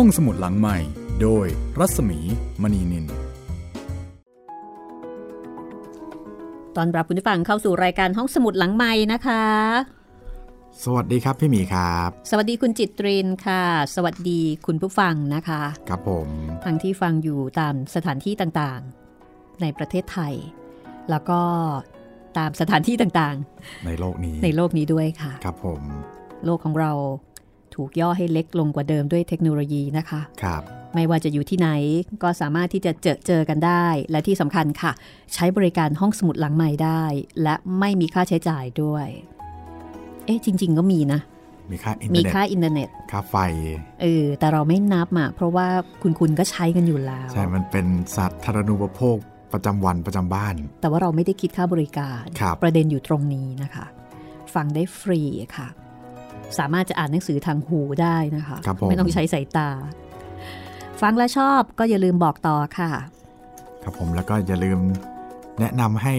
ห้องสมุดหลังใหม่ โดยรัศมีมณีนิน ตอนรับคุณผู้ฟังเข้าสู่รายการห้องสมุดหลังใหม่นะคะ สวัสดีครับพี่หมีครับ สวัสดีคุณจิตรินค่ะ สวัสดีคุณผู้ฟังนะคะ ครับผมทั้งที่ฟังอยู่ตามสถานที่ต่างๆ ในประเทศไทย แล้วก็ตามสถานที่ต่างในโลกนี้ๆในโลกนี้ด้วยค่ะ ครับผม โลกของเรา ถูกย่อให้เล็กลงกว่าเดิมด้วยเทคโนโลยีนะคะครับไม่ว่าจะอยู่ที่ไหนก็สามารถที่จะเจอเจอกันได้ และที่สำคัญค่ะ ใช้บริการห้องสมุดหลังไมค์ได้ และไม่มีค่าใช้จ่ายด้วย เอ๊ะจริง ๆ ก็มีนะมีค่าอินเทอมีร์เน็ตค่าอินเทอร์เน็ตค่าไฟเออแต่เราไม่นับอะเพราะว่าคุณคุณก็ใช้กันอยู่แล้ว ใช่ มันเป็นสาธารณูปโภคประจำวันประจำบ้าน แต่ว่าเราไม่ได้คิดค่าบริการครับประเด็นอยู่ตรงนี้นะคะ ฟังได้ฟรีค่ะ สามารถจะอ่านหนังสือทางหูได้นะคะครับผมไม่ต้องใช้สายตา ฟังและชอบก็อย่าลืมบอกต่อค่ะ ครับผมแล้วก็อย่าลืมแนะนำให้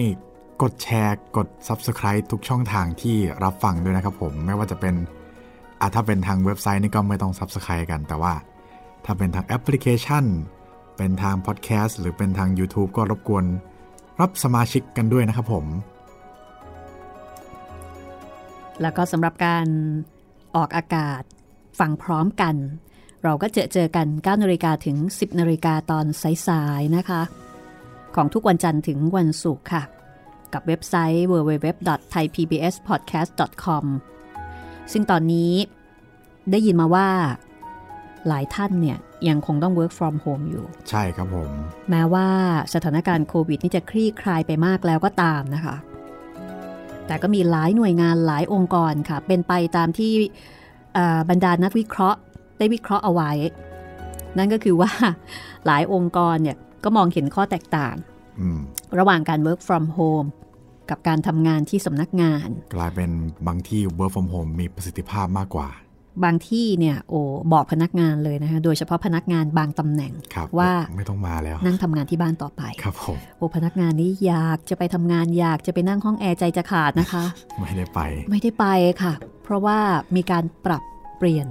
กดแชร์กด Subscribe ทุกช่องทางที่รับฟังด้วยนะครับผมไม่ว่าจะเป็นอะถ้าเป็นทางเว็บไซต์นี่ก็ไม่ต้อง Subscribe กัน แต่ว่า ถ้าเป็นทางแอปพลิเคชัน เป็นทางพอดแคสต์หรือเป็นทาง YouTube ก็รบกวน รับสมาชิกกันด้วยนะครับผม แล้วก็สำหรับการ ออกอากาศ ฟังพร้อมกัน เราก็เจอเจอกัน9นาฬิกาถึง 10นาฬิกาตอนสายๆนะคะ ของทุกวันจันทร์ถึงวันศุกร์ค่ะ กับเว็บไซต์ www.thaipbspodcast.com ซึ่งตอนนี้ได้ยินมาว่าหลายท่านเนี่ยยังคงต้อง work from home อยู่ ใช่ครับผม แม้ว่าสถานการณ์โควิดนี่จะคลี่คลายไปมากแล้วก็ตามนะคะ แต่ก็มีหลายหน่วยงานหลายองค์กรค่ะ เป็นไปตามที่เอ่อบรรดานักวิเคราะห์ได้วิเคราะห์เอาไว้ นั่นก็คือว่าหลายองค์กรเนี่ยก็มองเห็นข้อแตกต่างอืมระหว่างการ work from home กับการทำงานที่สำนักงาน กลายเป็นบางที่ work from home มีประสิทธิภาพมากกว่า บางที่เนี่ยโอ้บอกพนักงานเลยนะคะโดยเฉพาะพนักงานบางตำแหน่งครับว่าไม่ต้องมาแล้ว นั่งทำงานที่บ้านต่อไปครับผมโอ้พนักงานนี่อยากจะไปทำงานอยากจะไปนั่งห้องแอร์ใจจะขาดนะคะ ไม่ได้ไป ไม่ได้ไปค่ะ เพราะว่ามีการปรับเปลี่ยน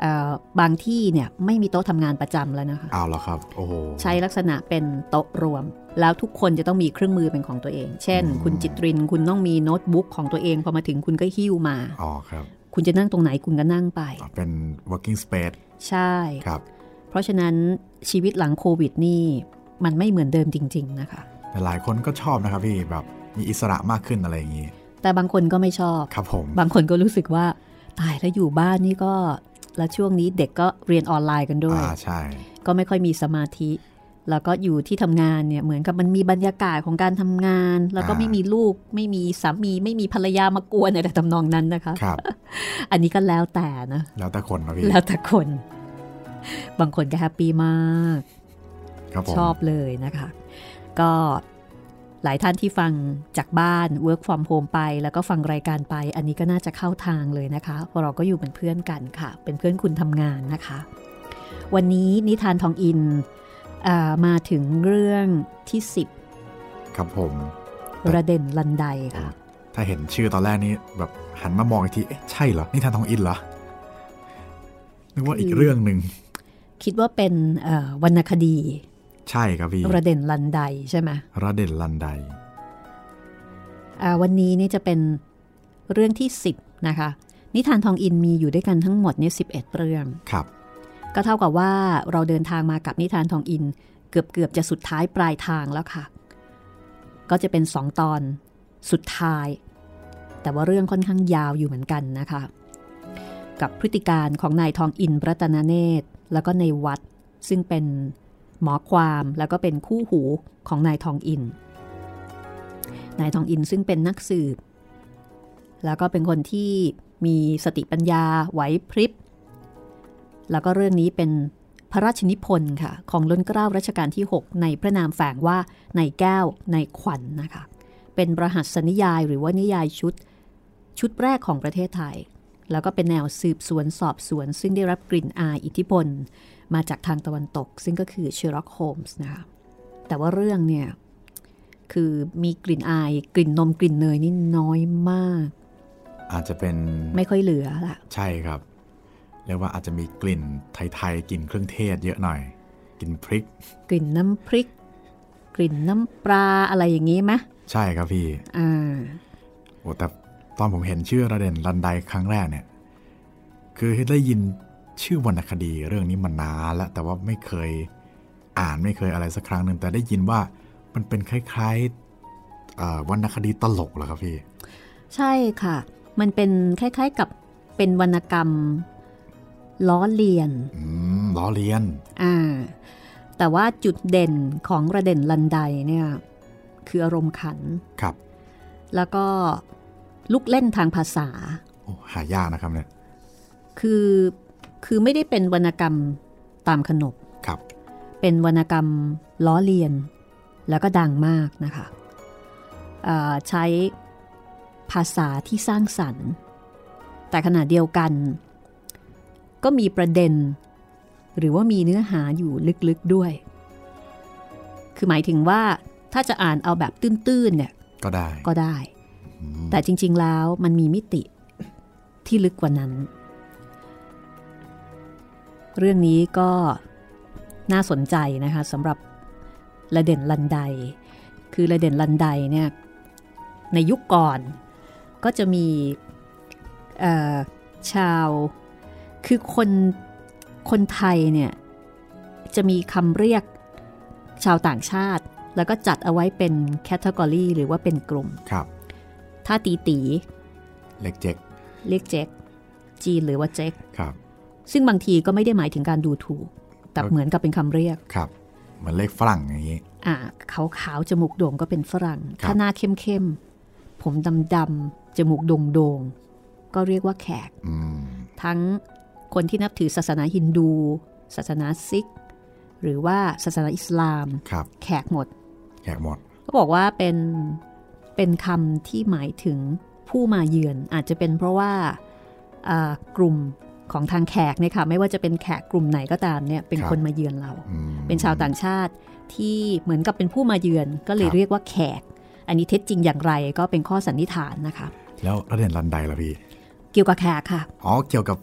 เอ่อบางที่เนี่ยไม่มีโต๊ะทำงานประจำแล้วนะคะเอาแล้วครับโอ้โหใช้ลักษณะเป็นโต๊ะรวม แล้วทุกคนจะต้องมีเครื่องมือเป็นของตัวเอง เช่นอืมคุณจิตรินคุณต้องมีโน้ตบุ๊กของตัวเองพอมาถึงคุณก็หิ้วมาอ๋อครับ คุณจะนั่งตรงไหนคุณก็นั่งไปอ๋อเป็น working space ใช่ครับ เพราะฉะนั้นชีวิตหลังโควิดนี่ มันไม่เหมือนเดิมจริง ๆ นะคะแต่หลายคนก็ชอบนะครับพี่แบบมีอิสระมากขึ้นอะไรอย่างนี้ แต่บางคนก็ไม่ชอบครับผมบางคนก็รู้สึกว่าตายแล้วอยู่บ้านนี่ก็ แล้วช่วงนี้เด็กก็เรียนออนไลน์กันด้วยอ่าใช่ ก็ไม่ค่อยมีสมาธิ แล้วก็อยู่ที่ทำงานเนี่ยเหมือนกับมันมีบรรยากาศของการทำงาน แล้วก็ไม่มีลูกไม่มีสามีไม่มีภรรยามากวนอะไรทำนองนั้นนะคะครับอันนี้ก็แล้วแต่นะ แล้วแต่คนนะพี่แล้วแต่คน บางคนก็แฮปปี้มากครับผมชอบเลยนะคะ ก็หลายท่านที่ฟังจากบ้าน work from home ไป แล้วก็ฟังรายการไป อันนี้ก็น่าจะเข้าทางเลยนะคะเพราะเราก็อยู่เป็นเพื่อนกันค่ะ เป็นเพื่อนคุณทำงานนะคะ วันนี้นิทานทองอินอา มาถึงเรื่องที่ครับผม10ระเด่นลันไดค่ะ ถ้าเห็นชื่อตอนแรกนี้แบบหันมามองอีกที เอ๊ะ ใช่เหรอ นี่ทานทองอินเหรอ นึกว่าอีกเรื่องหนึ่ง คิดว่าเป็นเอ่อวรรณคดี ใช่ครับพี่ ระเด่นลันไดใช่ไหมระเด่นลันไดอ่าวันนี้นี่จะเป็นเรื่องที่ 10 นะคะ นิทานทองอินมีอยู่ด้วยกันทั้งหมดเนี่ย11เรื่อง ครับ ก็เท่ากับว่าเราเดินทางมากับนิทานทองอิน เกือบเกือบจะสุดท้ายปลายทางแล้วค่ะ ก็จะเป็นสองตอนสุดท้าย แต่ว่าเรื่องค่อนข้างยาวอยู่เหมือนกันนะคะ กับพฤติการของนายทองอินรัตนเนตร แล้วก็ในวัด ซึ่งเป็นหมอความแล้วก็เป็นคู่หูของนายทองอิน นายทองอินซึ่งเป็นนักสืบ แล้วก็เป็นคนที่มีสติปัญญาไหวพริบ แล้วก็เรื่องนี้เป็นพระราชนิพนธ์ค่ะ ของล้นเกล้ารัชกาลที่ 6 ในพระนามแฝงว่านายแก้วนายขวัญนะคะ เป็นประหัสนิยายหรือว่านิยายชุด ชุดแรกของประเทศไทย แล้วก็เป็นแนวสืบสวนสอบสวน ซึ่งได้รับกลิ่นอายอิทธิพล มาจากทางตะวันตก ซึ่งก็คือเชอร์ล็อกโฮมส์นะคะแต่ว่าเรื่องเนี่ยคือมีกลิ่นอายกลิ่นนมกลิ่นเนยนี่น้อยมาก อาจจะเป็นไม่ค่อยเหลือละใช่ครับ เรียกว่าอาจจะมีกลิ่นไทยๆกลิ่นเครื่องเทศเยอะหน่อย กลิ่นพริก กลิ่นน้ำพริก กลิ่นน้ำปลาอะไรอย่างนี้ไหมใช่ครับพี่อ่าโอ้แต่ตอนผมเห็นชื่อระเด่นรันไดครั้งแรกเนี่ย คือได้ยินชื่อวรรณคดีเรื่องนี้มานานแล้ว แต่ว่าไม่เคยอ่านไม่เคยอะไรสักครั้งหนึ่งแต่ได้ยินว่ามันเป็นคล้ายๆเอ่อวรรณคดีตลกเหรอครับพี่ ใช่ค่ะ มันเป็นคล้ายๆกับเป็นวรรณกรรม ล้อเลียนอืมล้อเลียน อ่า แต่ว่าจุดเด่นของระเด่นลันไดเนี่ย คืออารมณ์ขัน ครับ แล้วก็ลุกเล่นทางภาษา โอ้หายากนะครับเนี่ย คือ คือไม่ได้เป็นวรรณกรรมตามขนบ ครับ เป็นวรรณกรรมล้อเลียน แล้วก็ดังมากนะคะเอ่อใช้ภาษาที่สร้างสรรค์ แต่ขณะเดียวกัน ก็มีประเด็น หรือว่ามีเนื้อหาอยู่ลึกๆด้วย คือหมายถึงว่าถ้าจะอ่านเอาแบบตื้นๆเนี่ยก็ได้ก็ได้อืมแต่จริง ๆแล้วมันมีมิติที่ลึกกว่านั้น เรื่องนี้ก็น่าสนใจนะคะสำหรับระเด่นลันได คือระเด่นลันไดเนี่ยในยุคก่อนก็จะมีเอ่อชาว คือคนคนไทยเนี่ยจะมีคำเรียกชาวต่างชาติ แล้วก็จัดเอาไว้เป็น category หรือว่าเป็นกลุ่มครับ ถ้าตีตีเล็กเจ๊กเรียกเจ๊กจีนหรือว่าเจ๊กครับ ซึ่งบางทีก็ไม่ได้หมายถึงการดูถูก แต่ครับเหมือนกับเป็นคำเรียกครับเหมือนเลขฝรั่งอย่างนี้อ่าขาวขาวๆจมูกโด่งก็เป็นฝรั่งครับถ้าหน้าเข้มเข้มๆผมดำดำๆจมูกโด่งโด่งๆก็เรียกว่าแขกอืมทั้ง คนที่นับถือศาสนาฮินดู ศาสนาซิก หรือว่าศาสนาอิสลามครับแขกหมด แขกหมดก็บอกว่าเป็นเป็นคำที่หมายถึงผู้มาเยือนอาจจะเป็นเพราะว่าอ่ากลุ่มของทางแขกเนี่ยค่ะไม่ว่าจะเป็นแขกกลุ่มไหนก็ตามเนี่ยเป็นครับคนมาเยือนเราอืมเป็นชาวต่างชาติที่เหมือนกับเป็นผู้มาเยือนก็เลยครับเรียกว่าแขก อันนี้เท็จจริงอย่างไรก็เป็นข้อสันนิษฐานนะคะ แล้วระเด่นรันไดล่ะพี่ เกี่ยวกับแขกค่ะ อ๋อเกี่ยวกับ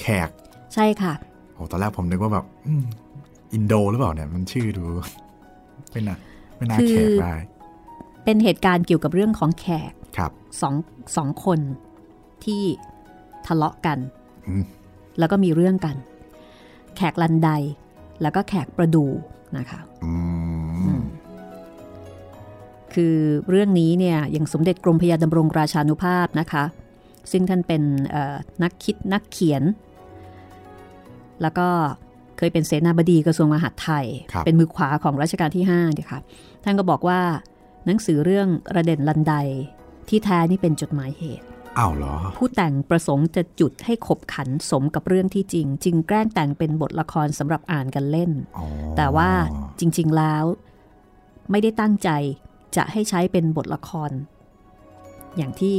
แขก ใช่ค่ะโอ้ตอนแรกผมนึกว่าแบบอืมอินโดหรือเปล่าเนี่ยมันชื่อดูไม่น่าไม่น่าคือแขกได้เป็นเหตุการณ์เกี่ยวกับเรื่องของแขกครับสองสองคนที่ทะเลาะกันอืมแล้วก็มีเรื่องกัน แขกลันไดแล้วก็แขกประดูนะคะอืมคือเรื่องนี้เนี่ยอย่างสมเด็จกรมพระยาดำรงราชานุภาพนะคะ ซึ่งท่านเป็นเอ่อนักคิดนักเขียน แล้วก็เคยเป็นเสนาบดีกระทรวงมหาดไทยครับเป็นมือขวาของรัชกาลที่5เนี่ยค่ะท่านก็บอกว่าหนังสือเรื่องระเด่นลันไดที่แท้นี่เป็นจดหมายเหตุอ้าวเหรอ ผู้แต่งประสงค์จะจุดให้ขบขันสมกับเรื่องที่จริง จึงแกล้งแต่งเป็นบทละครสำหรับอ่านกันเล่นอ๋อแต่ว่าจริง ๆแล้ว ไม่ได้ตั้งใจจะให้ใช้เป็นบทละคร อย่างที่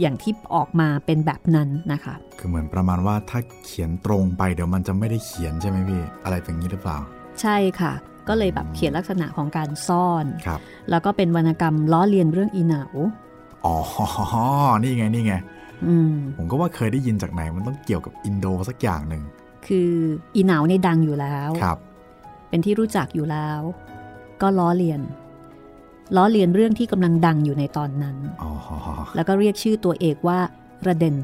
อย่างที่ออกมาเป็นแบบนั้นนะคะ คือเหมือนประมาณว่าถ้าเขียนตรงไปเดี๋ยวมันจะไม่ได้เขียนใช่ไหมพี่ อะไรเป็นงี้หรือเปล่า ใช่ค่ะ ก็เลยแบบเขียนลักษณะของการซ่อนครับแล้วก็เป็นวรรณกรรมล้อเลียนเรื่องอีเหนาอ๋อ นี่ไงนี่ไงอืมผมก็ว่าเคยได้ยินจากไหนมันต้องเกี่ยวกับอินโดสักอย่างหนึ่ง คืออีเหนาในยดังอยู่แล้วครับ เป็นที่รู้จักอยู่แล้ว ก็ล้อเลียน ล้อเลียนเรื่องที่กำลังดังอยู่ในตอนนั้นอ๋อแล้วก็เรียกชื่อตัวเอกว่าระเด็น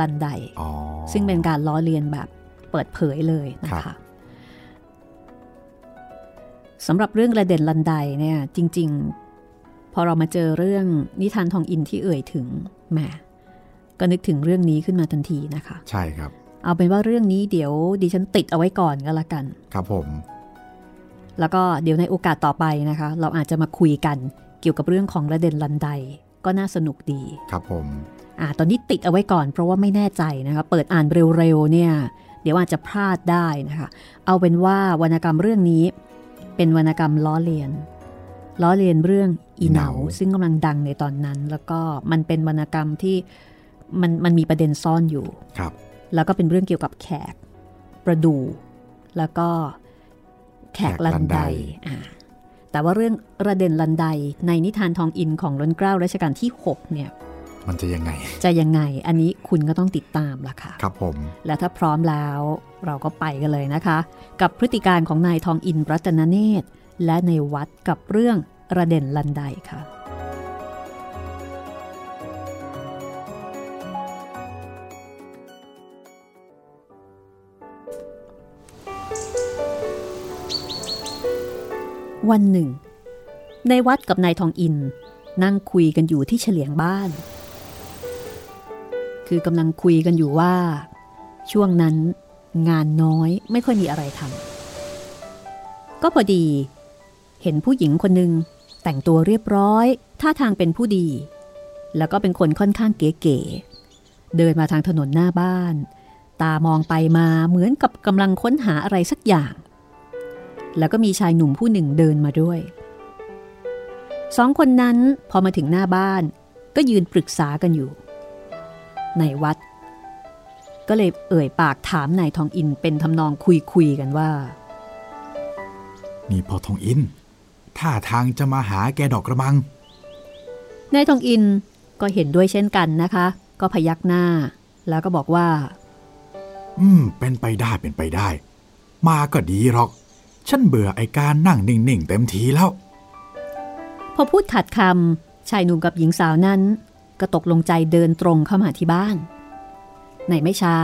ลันไดอ๋อซึ่งเป็นการล้อเลียนแบบเปิดเผยเลยนะครัคะบสำหรับเรื่องระเด็นลันไดเนี่ยจริง ๆ พอเรามาเจอเรื่องนิทานทองอินที่เอ่ยถึงแหมก็นึกถึงเรื่องนี้ขึ้นมาทันทีนะคะ ใช่ครับ เอาเป็นว่าเรื่องนี้เดี๋ยวดิฉันติดเอาไว้ก่อนก็แล้วกัน ครับผม แล้วก็เดี๋ยวในโอกาสต่อไปนะคะ เราอาจจะมาคุยกันเกี่ยวกับเรื่องของระเด็นลันไดก็น่าสนุกดี ครับผมอ่าตอนนี้ติดเอาไว้ก่อนเพราะว่าไม่แน่ใจนะคะ เปิดอ่านเร็วๆเนี่ย เดี๋ยวอาจจะพลาดได้นะคะ เอาเป็นว่าวรรณกรรมเรื่องนี้ เป็นวรรณกรรมล้อเลียน ล้อเลียนเรื่องอีเหนา ซึ่งกำลังดังในตอนนั้น แล้วก็มันเป็นวรรณกรรมที่มันมันมีประเด็นซ่อนอยู่ ครับ แล้วก็เป็นเรื่องเกี่ยวกับแขก ประดู แล้วก็ แขกลันไดอ่าแต่ว่าเรื่องระเด็นลันไดในนิทานทองอินของล้นเกล้ารัชกาลที่ 6 เนี่ย มันจะยังไง จะยังไง อันนี้คุณก็ต้องติดตามล่ะค่ะ ครับผม และถ้าพร้อมแล้วเราก็ไปกันเลยนะคะ กับพฤติการของนายทองอินรัตนเนตร และในวัดกับเรื่องระเด่นลันไดค่ะ วันหนึ่ง ในวัดกับนายทองอิน นั่งคุยกันอยู่ที่เฉลียงบ้าน คือกำลังคุยกันอยู่ว่า ช่วงนั้นงานน้อยไม่ค่อยมีอะไรทำก็พอดี เห็นผู้หญิงคนหนึ่งแต่งตัวเรียบร้อย ท่าทางเป็นผู้ดี แล้วก็เป็นคนค่อนข้างเก๋ๆ เดินมาทางถนนหน้าบ้าน ตามองไปมาเหมือนกับกำลังค้นหาอะไรสักอย่าง แล้วก็มีชายหนุ่มผู้หนึ่งเดินมาด้วยสองคนนั้นพอมาถึงหน้าบ้านก็ยืนปรึกษากันอยู่ ในวัด ก็เลยเอ่ยปากถามนายทองอินเป็นทำนองคุยคุยกันว่า นี่พอทองอินท่าทางจะมาหาแกดอกกระมังนายทองอินก็เห็นด้วยเช่นกันนะคะ ก็พยักหน้า แล้วก็บอกว่า อืม เป็นไปได้เป็นไปได้ มาก็ดีหรอก ฉันเบื่อไอการนั่งนิ่งๆเต็มทีแล้ว พอพูดขัดคำชายหนุ่มกับหญิงสาวนั้น ก็ตกลงใจเดินตรงเข้ามาที่บ้าน ในไม่ช้า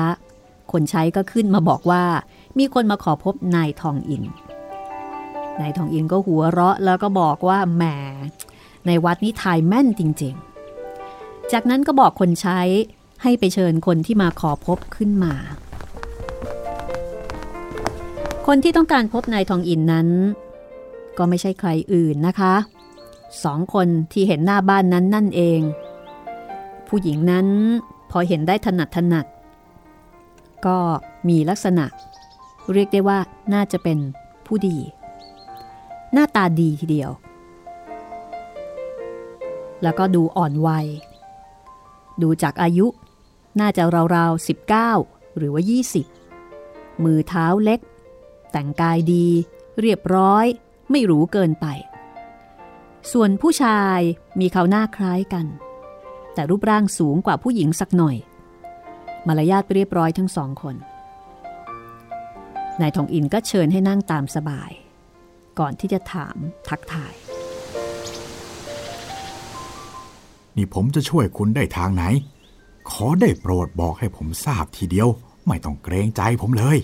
คนใช้ก็ขึ้นมาบอกว่า มีคนมาขอพบนายทองอิน นายทองอินก็หัวเราะแล้วก็บอกว่าแหมในวัดนี้ทายแม่นจริงๆ จากนั้นก็บอกคนใช้ให้ไปเชิญคนที่มาขอพบขึ้นมา คนที่ต้องการพบนายทองอินนั้น ก็ไม่ใช่ใครอื่นนะคะสองคนที่เห็นหน้าบ้านนั้นนั่นเอง ผู้หญิงนั้นพอเห็นได้ถนัดถนัด ก็มีลักษณะ เรียกได้ว่าน่าจะเป็นผู้ดี หน้าตาดีทีเดียว แล้วก็ดูอ่อนวัย ดูจากอายุน่าจะราวๆ19 หรือว่า 20 มือเท้าเล็ก แต่งกายดี เรียบร้อย ไม่หรูเกินไป ส่วนผู้ชายมีเขาหน้าคล้ายกัน แต่รูปร่างสูงกว่าผู้หญิงสักหน่อย มารยาทเรียบร้อยทั้งสองคนนายทองอินก็เชิญให้นั่งตามสบาย ก่อนที่จะถามทักทาย นี่ผมจะช่วยคุณได้ทางไหน ขอได้โปรดบอกให้ผมทราบทีเดียว ไม่ต้องเกรงใจผมเลย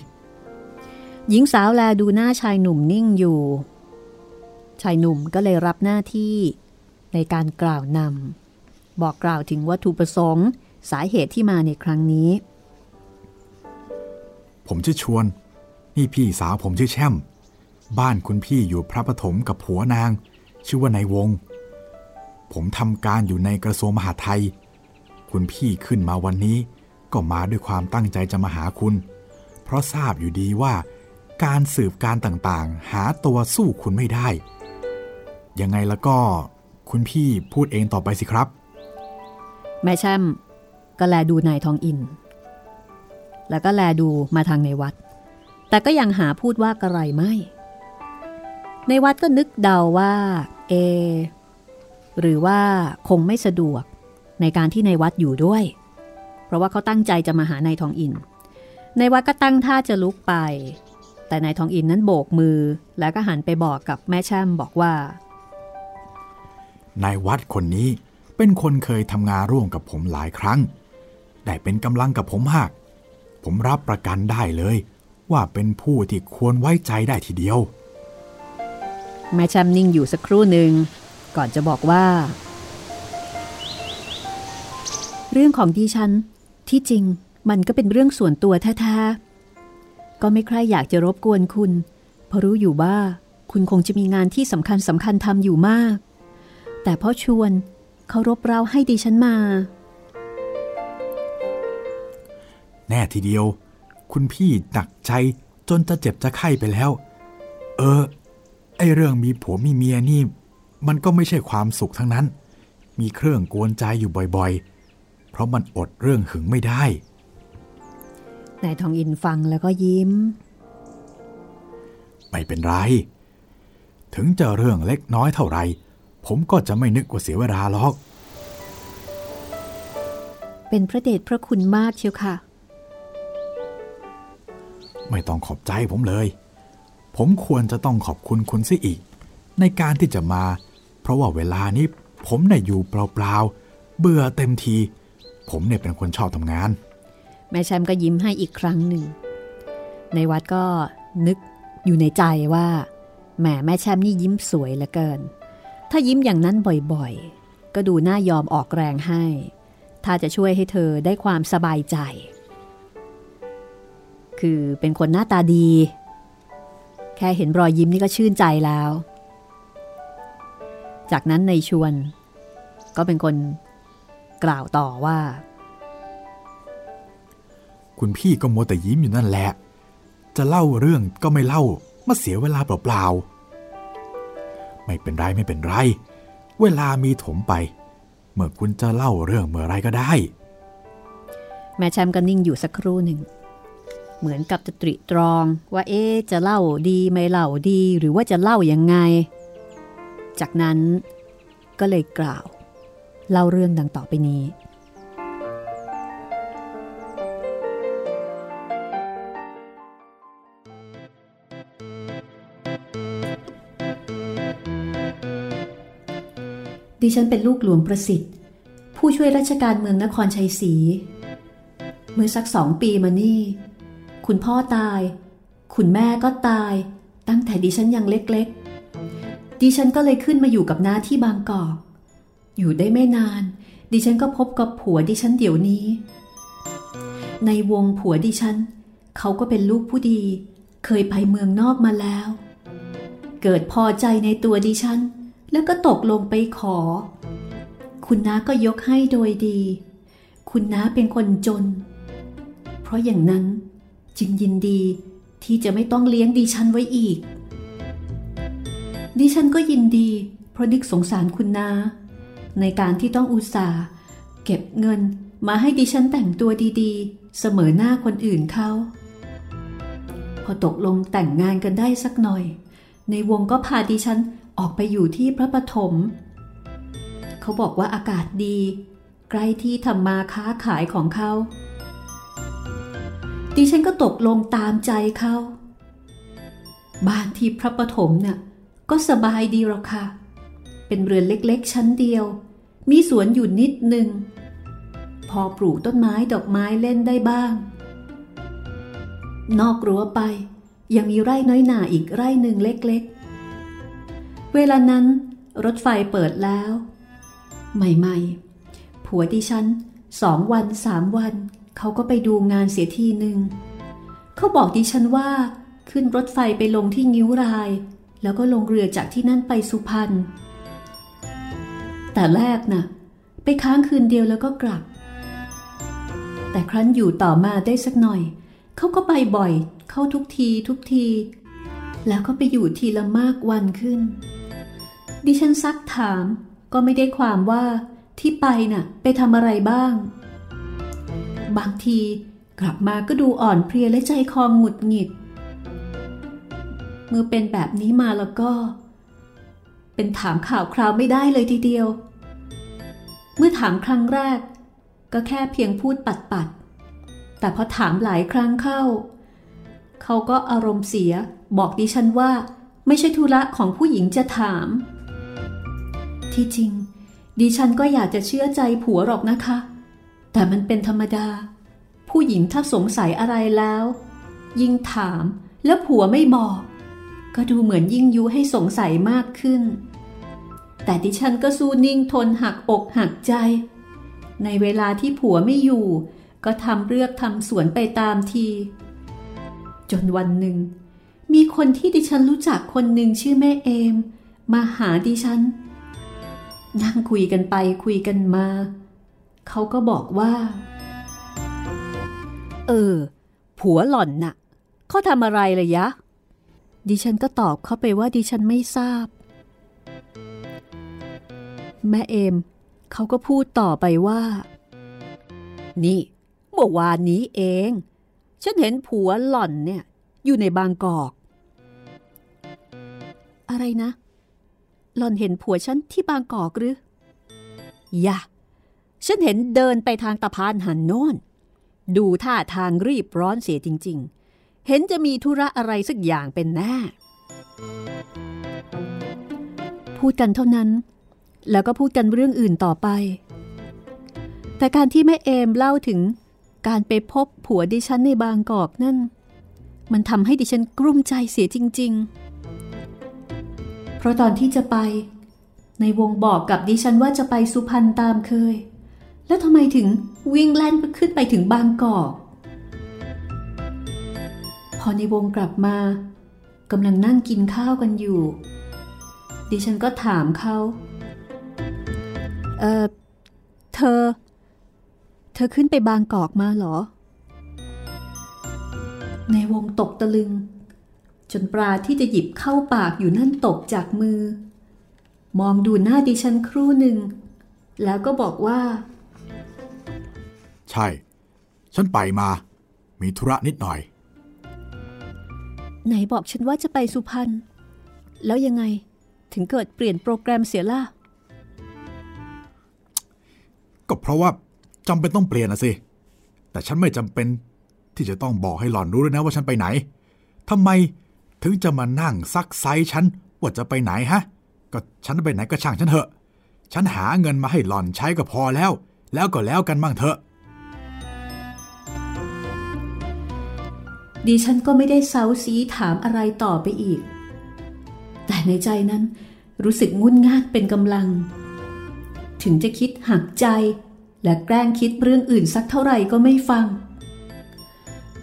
หญิงสาวแลดูหน้าชายหนุ่มนิ่งอยู่ ชายหนุ่มก็เลยรับหน้าที่ในการกล่าวนำบอกกล่าวถึงวัตถุประสงค์ สาเหตุที่มาในครั้งนี้ ผมชื่อชวน นี่พี่สาวผมชื่อแช่ม บ้านคุณพี่อยู่พระปฐมกับผัวนาง ชื่อว่านายวง ผมทำการอยู่ในกระทรวงมหาดไทย คุณพี่ขึ้นมาวันนี้ ก็มาด้วยความตั้งใจจะมาหาคุณ เพราะทราบอยู่ดีว่า การสืบการต่างๆ หาตัวสู้คุณไม่ได้ ยังไงแล้วก็คุณพี่พูดเองต่อไปสิครับ แม่แช่มก็แลดูนายทองอิน แล้วก็แลดูมาทางในวัด แต่ก็ยังหาพูดว่ากระไรไม่ ในวัดก็นึกเดาว่า เอ หรือว่าคงไม่สะดวกในการที่ในวัดอยู่ด้วย เพราะว่าเขาตั้งใจจะมาหานายทองอิน ในวัดก็ตั้งท่าจะลุกไป แต่นายทองอินนั้นโบกมือ แล้วก็หันไปบอกกับแม่แช่มบอกว่า นายวัดคนนี้เป็นคนเคยทำงานร่วมกับผมหลายครั้ง ได้เป็นกำลังกับผมมาก ผมรับประกันได้เลย ว่าเป็นผู้ที่ควรไว้ใจได้ทีเดียว แม่แชมนิ่งอยู่สักครู่หนึ่งก่อนจะบอกว่า เรื่องของดิฉันที่จริงมันก็เป็นเรื่องส่วนตัวแท้ๆ ก็ไม่ใครอยากจะรบกวนคุณ เพราะรู้อยู่ว่าคุณคงจะมีงานที่สำคัญสำคัญทำอยู่มาก แต่พ่อชวนเขารบเร้าให้ดิฉันมา แน่ทีเดียว คุณพี่หนักใจจนจะเจ็บจะไข้ไปแล้ว เออ ไอเรื่องมีผัวมีเมียนี่ มันก็ไม่ใช่ความสุขทั้งนั้น มีเครื่องกวนใจอยู่บ่อยๆ เพราะมันอดเรื่องหึงไม่ได้ นายทองอินฟังแล้วก็ยิ้ม ไม่เป็นไร ถึงจะเรื่องเล็กน้อยเท่าไหร่ผมก็จะไม่นึกว่าเสียเวลาหรอก เป็นพระเดชพระคุณมากเชียวค่ะ ไม่ต้องขอบใจผมเลย ผมควรจะต้องขอบคุณคุณซิอีก ในการที่จะมา เพราะว่าเวลานี้ผมเนี่ยอยู่เปล่าๆเบื่อเต็มที ผมเนี่ยเป็นคนชอบทำงาน แม่แชมก็ยิ้มให้อีกครั้งหนึ่ง ในวัดก็นึกอยู่ในใจว่าแหมแม่แชมนี่ยิ้มสวยเหลือเกิน ถ้ายิ้มอย่างนั้นบ่อยๆ ก็ดูน่ายอมออกแรงให้ ถ้าจะช่วยให้เธอได้ความสบายใจ คือเป็นคนหน้าตาดี แค่เห็นรอยยิ้มนี่ก็ชื่นใจแล้ว จากนั้นในชวน ก็เป็นคนกล่าวต่อว่า คุณพี่ก็มัวแต่ยิ้มอยู่นั่นแหละ จะเล่าเรื่องก็ไม่เล่ามาเสียเวลาเปล่าๆ ไม่เป็นไรไม่เป็นไร เวลามีถมไป เมื่อคุณจะเล่าเรื่องเมื่อไรก็ได้ แม่แชมป์ก็นิ่งอยู่สักครู่หนึ่ง เหมือนกับจะตริตรองว่าเอ๊จะเล่าดีไม่เล่าดีหรือว่าจะเล่ายังไง จากนั้นก็เลยกล่าว เล่าเรื่องดังต่อไปนี้ ดิฉันเป็นลูกหลวงประสิทธิ์ ผู้ช่วยราชการเมืองนครชัยศรี เมื่อสักสองปีมานี่ คุณพ่อตาย คุณแม่ก็ตาย ตั้งแต่ดิฉันยังเล็กๆ ดิฉันก็เลยขึ้นมาอยู่กับน้าที่บางกอก อยู่ได้ไม่นาน ดิฉันก็พบกับผัวดิฉันเดี๋ยวนี้ ในวงผัวดิฉัน เขาก็เป็นลูกผู้ดี เคยไปเมืองนอกมาแล้ว เกิดพอใจในตัวดิฉัน แล้วก็ตกลงไปขอ คุณน้าก็ยกให้โดยดี คุณน้าเป็นคนจน เพราะอย่างนั้นจึงยินดีที่จะไม่ต้องเลี้ยงดิฉันไว้อีก ดิฉันก็ยินดี เพราะนึกสงสารคุณนา ในการที่ต้องอุตส่าห์เก็บเงินมาให้ดิฉันแต่งตัวดีๆ เสมอหน้าคนอื่นเขา พอตกลงแต่งงานกันได้สักหน่อย ในวงก็พาดิฉัน ออกไปอยู่ที่พระปฐมเขาบอกว่าอากาศดี ใกล้ที่ทำมาค้าขายของเขา ดิฉันก็ตกลงตามใจเขาบ้านที่พระปฐมน่ะก็สบายดีหรอกค่ะ เป็นเรือนเล็กๆ ชั้นเดียว มีสวนอยู่นิดหนึ่ง พอปลูกต้นไม้ดอกไม้เล่นได้บ้าง นอกรั้วไปยังมีไร่น้อยหนาอีกไร่หนึ่งเล็กๆ เวลานั้น รถไฟเปิดแล้ว ใหม่ๆ ผัวดิฉันสองวันสามวัน เขาก็ไปดูงานเสียทีหนึ่ง เขาบอกดิฉันว่าขึ้นรถไฟไปลงที่งิ้วราย แล้วก็ลงเรือจากที่นั่นไปสุพรรณแต่แรกน่ะ ไปค้างคืนเดียวแล้วก็กลับ แต่ครั้นอยู่ต่อมาได้สักหน่อย เขาก็ไปบ่อย เข้าทุกทีทุกที แล้วก็ไปอยู่ทีละมากวันขึ้น ดิฉันซักถามก็ไม่ได้ความว่าที่ไปน่ะ ไปทำอะไรบ้าง บางทีกลับมาก็ดูอ่อนเพลียและใจคอหงุดหงิด เมื่อเป็นแบบนี้มาแล้วก็ เป็นถามข่าวคราวไม่ได้เลยทีเดียว เมื่อถามครั้งแรก ก็แค่เพียงพูดปัดปัด แต่พอถามหลายครั้งเข้า เขาก็อารมณ์เสียบอกดิฉันว่า ไม่ใช่ธุระของผู้หญิงจะถาม ที่จริง ดิฉันก็อยากจะเชื่อใจผัวหรอกนะคะ แต่มันเป็นธรรมดา ผู้หญิงถ้าสงสัยอะไรแล้ว ยิ่งถามแล้วผัวไม่บอก ก็ดูเหมือนยิ่งยุให้สงสัยมากขึ้น แต่ดิฉันก็สู้นิ่งทนหักอกหักใจ ในเวลาที่ผัวไม่อยู่ ก็ทำเลือกทำสวนไปตามที จนวันหนึ่ง มีคนที่ดิฉันรู้จักคนหนึ่งชื่อแม่เอม มาหาดิฉัน นั่งคุยกันไปคุยกันมา เขาก็บอกว่า เออ ผัวหล่อนน่ะเขาทำอะไรเลยยะ ดิฉันก็ตอบเขาไปว่าดิฉันไม่ทราบ แม่เอม เขาก็พูดต่อไปว่า นี่เมื่อวานนี้เอง ฉันเห็นผัวหล่อนเนี่ย อยู่ในบางกอก อะไรนะ หล่อนเห็นผัวฉันที่บางกอกหรือ อย่า ฉันเห็นเดินไปทางตะพานหันโน่นดูท่าทางรีบร้อนเสียจริง ๆ เห็นจะมีธุระอะไรสักอย่างเป็นแน่ พูดกันเท่านั้น แล้วก็พูดกันเรื่องอื่นต่อไป แต่การที่แม่เอมเล่าถึงการไปพบผัวดิฉันในบางกอกนั่น มันทำให้ดิฉันกลุ้มใจเสียจริง ๆ เพราะตอนที่จะไป ในวงบอกกับดิฉันว่าจะไปสุพรรณตามเคย แล้วทำไมถึงวิ่งแล่นขึ้นไปถึงบางกอกพอในวงกลับมากำลังนั่งกินข้าวกันอยู่ ดิฉันก็ถามเขาเออเธอ เธอขึ้นไปบางกอกมาเหรอ ในวงตกตะลึง จนปลาที่จะหยิบเข้าปากอยู่นั่นตกจากมือ มองดูหน้าดิฉันครู่หนึ่ง แล้วก็บอกว่า ใช่ ฉันไปมา มีธุระนิดหน่อย ไหนบอกฉันว่าจะไปสุพรรณแล้วยังไงถึงเกิดเปลี่ยนโปรแกรมเสียล่ะ ก็เพราะว่าจำเป็นต้องเปลี่ยนนะสิ แต่ฉันไม่จำเป็นที่จะต้องบอกให้หล่อนรู้ด้วยนะว่าฉันไปไหนทำไม ถึงจะมานั่งซักไซฉันว่าจะไปไหนฮะ ก็ฉันไปไหนก็ช่างฉันเถอะ ฉันหาเงินมาให้หล่อนใช้ก็พอแล้ว แล้วก็แล้วกันมั่งเถอะ ดิฉันก็ไม่ได้เซาซีถามอะไรต่อไปอีก แต่ในใจนั้นรู้สึกงุนง่านเป็นกำลัง ถึงจะคิดหักใจ และแกล้งคิดเรื่องอื่นสักเท่าไหร่ก็ไม่ฟัง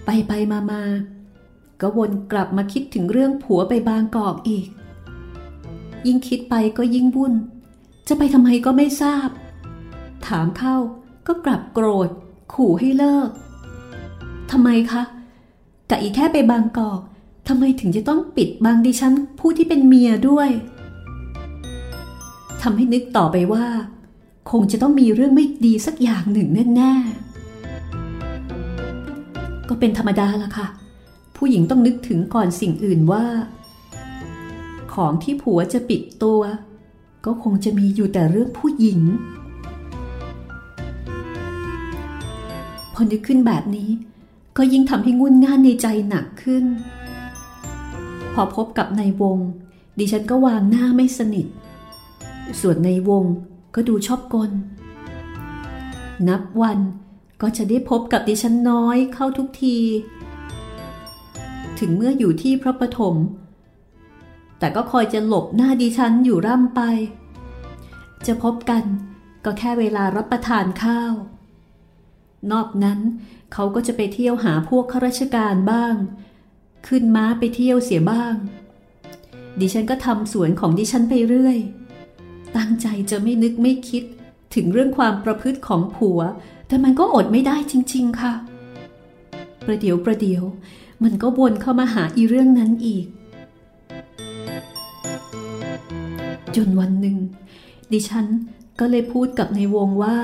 ไปไปมามา ก็วนกลับมาคิดถึงเรื่องผัวไปบางกอกอีก ยิ่งคิดไปก็ยิ่งวุ่น จะไปทำไมก็ไม่ทราบ ถามเข้าก็กลับโกรธ ขู่ให้เลิกทำไมคะแต่อีแค่ไปบางกอกทำไมถึงจะต้องปิดบังดิฉันผู้ที่เป็นเมียด้วยทำให้นึกต่อไปว่า คงจะต้องมีเรื่องไม่ดีสักอย่างหนึ่งแน่ๆ ก็เป็นธรรมดาละค่ะ ผู้หญิงต้องนึกถึงก่อนสิ่งอื่นว่า ของที่ผัวจะปิดตัว ก็คงจะมีอยู่แต่เรื่องผู้หญิง พอนึกขึ้นแบบนี้ ก็ยิ่งทำให้งุนง่านในใจหนักขึ้น พอพบกับในวง ดิฉันก็วางหน้าไม่สนิท ส่วนในวงก็ดูชอบกล นับวันก็จะได้พบกับดิฉันน้อยเข้าทุกที ถึงเมื่ออยู่ที่พระปฐมแต่ก็คอยจะหลบหน้าดิฉันอยู่ร่ำไป จะพบกันก็แค่เวลารับประทานข้าว นอกนั้นเขาก็จะไปเที่ยวหาพวกข้าราชการบ้าง ขึ้นม้าไปเที่ยวเสียบ้าง ดิฉันก็ทำสวนของดิฉันไปเรื่อย ตั้งใจจะไม่นึกไม่คิดถึงเรื่องความประพฤติของผัว แต่มันก็อดไม่ได้จริง ๆ ค่ะ ประเดี๋ยวประเดี๋ยว มันก็วนเข้ามาหาอีเรื่องนั้นอีก จนวันหนึ่ง ดิฉันก็เลยพูดกับในวงว่า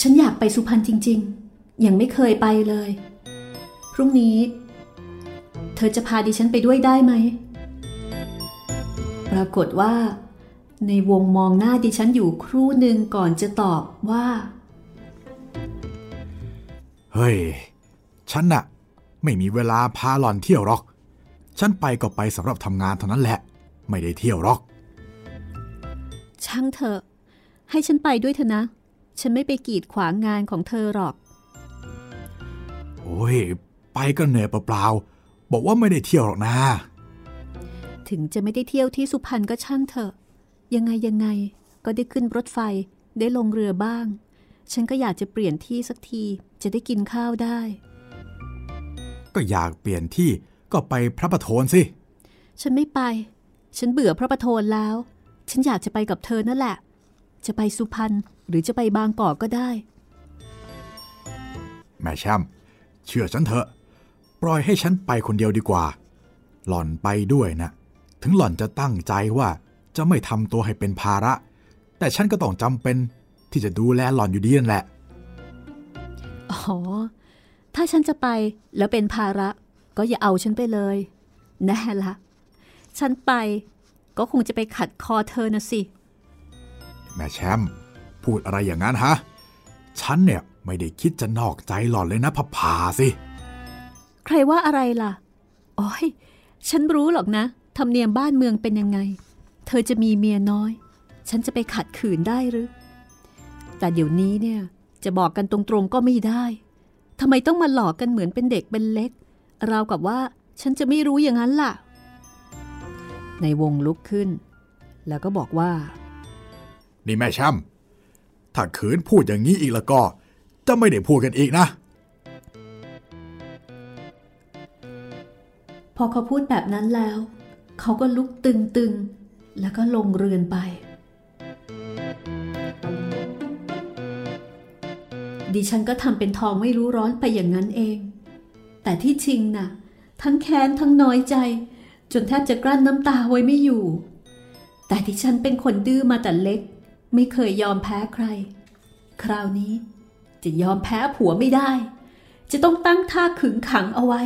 ฉันอยากไปสุพรรณจริง ๆ ยังไม่เคยไปเลย พรุ่งนี้ เธอจะพาดิฉันไปด้วยได้ไหม ปรากฏว่า ในวงมองหน้าดิฉันอยู่ครู่หนึ่งก่อนจะตอบว่า เฮ้ย ฉันน่ะ ไม่มีเวลาพาหล่อนเที่ยวหรอก ฉันไปก็ไปสำหรับทำงานเท่านั้นแหละ ไม่ได้เที่ยวหรอก ช่างเถอะ ให้ฉันไปด้วยเถอะนะ ฉันไม่ไปกีดขวางงานของเธอหรอก โอ้ย ไปก็เหนื่อยเปล่าๆ บอกว่าไม่ได้เที่ยวหรอกนะ ถึงจะไม่ได้เที่ยวที่สุพรรณก็ช่างเถอะ ยังไงยังไงก็ได้ขึ้นรถไฟได้ลงเรือบ้าง ฉันก็อยากจะเปลี่ยนที่สักทีจะได้กินข้าวได้ ก็อยากเปลี่ยนที่ก็ไปพระประโทนสิ ฉันไม่ไป ฉันเบื่อพระประโทนแล้ว ฉันอยากจะไปกับเธอนั่นแหละ จะไปสุพรรณหรือจะไปบางกอกก็ได้ แม่แชมเชื่อฉันเถอะ ปล่อยให้ฉันไปคนเดียวดีกว่า หล่อนไปด้วยนะ ถึงหล่อนจะตั้งใจว่าจะไม่ทำตัวให้เป็นภาระ แต่ฉันก็ต้องจำเป็น ที่จะดูแลหล่อนอยู่ดีนั่นแหละ อ๋อ ถ้าฉันจะไปแล้วเป็นภาระ ก็อย่าเอาฉันไปเลย แน่ละ ฉันไปก็คงจะไปขัดคอเธอนะสิ แม่แชมป์พูดอะไรอย่างนั้นฮะ ฉันเนี่ยไม่ได้คิดจะนอกใจหล่อนเลยนะพับผาสิ ใครว่าอะไรล่ะ โอ้ย ฉันรู้หรอกนะธรรมเนียมบ้านเมืองเป็นยังไง เธอจะมีเมียน้อย ฉันจะไปขัดขืนได้หรือ แต่เดี๋ยวนี้เนี่ยจะบอกกันตรงๆก็ไม่ได้ทำไมต้องมาหลอกกันเหมือนเป็นเด็กเป็นเล็ก ราวกับว่าฉันจะไม่รู้อย่างนั้นล่ะ ในวงลุกขึ้น แล้วก็บอกว่า นี่แม่แชมป์ถ้าขืนพูดอย่างนี้อีกแล้วก็ จะไม่ได้พูดกันอีกนะ พอเขาพูดแบบนั้นแล้ว เขาก็ลุกตึงๆ แล้วก็ลงเรือนไป ดิฉันก็ทำเป็นทองไม่รู้ร้อนไปอย่างนั้นเอง แต่ที่จริงน่ะ ทั้งแค้นทั้งน้อยใจ จนแทบจะกลั้นน้ำตาไว้ไม่อยู่ แต่ดิฉันเป็นคนดื้อมาแต่เล็ก ไม่เคยยอมแพ้ใคร คราวนี้จะยอมแพ้ผัวไม่ได้ จะต้องตั้งท่าขึงขังเอาไว้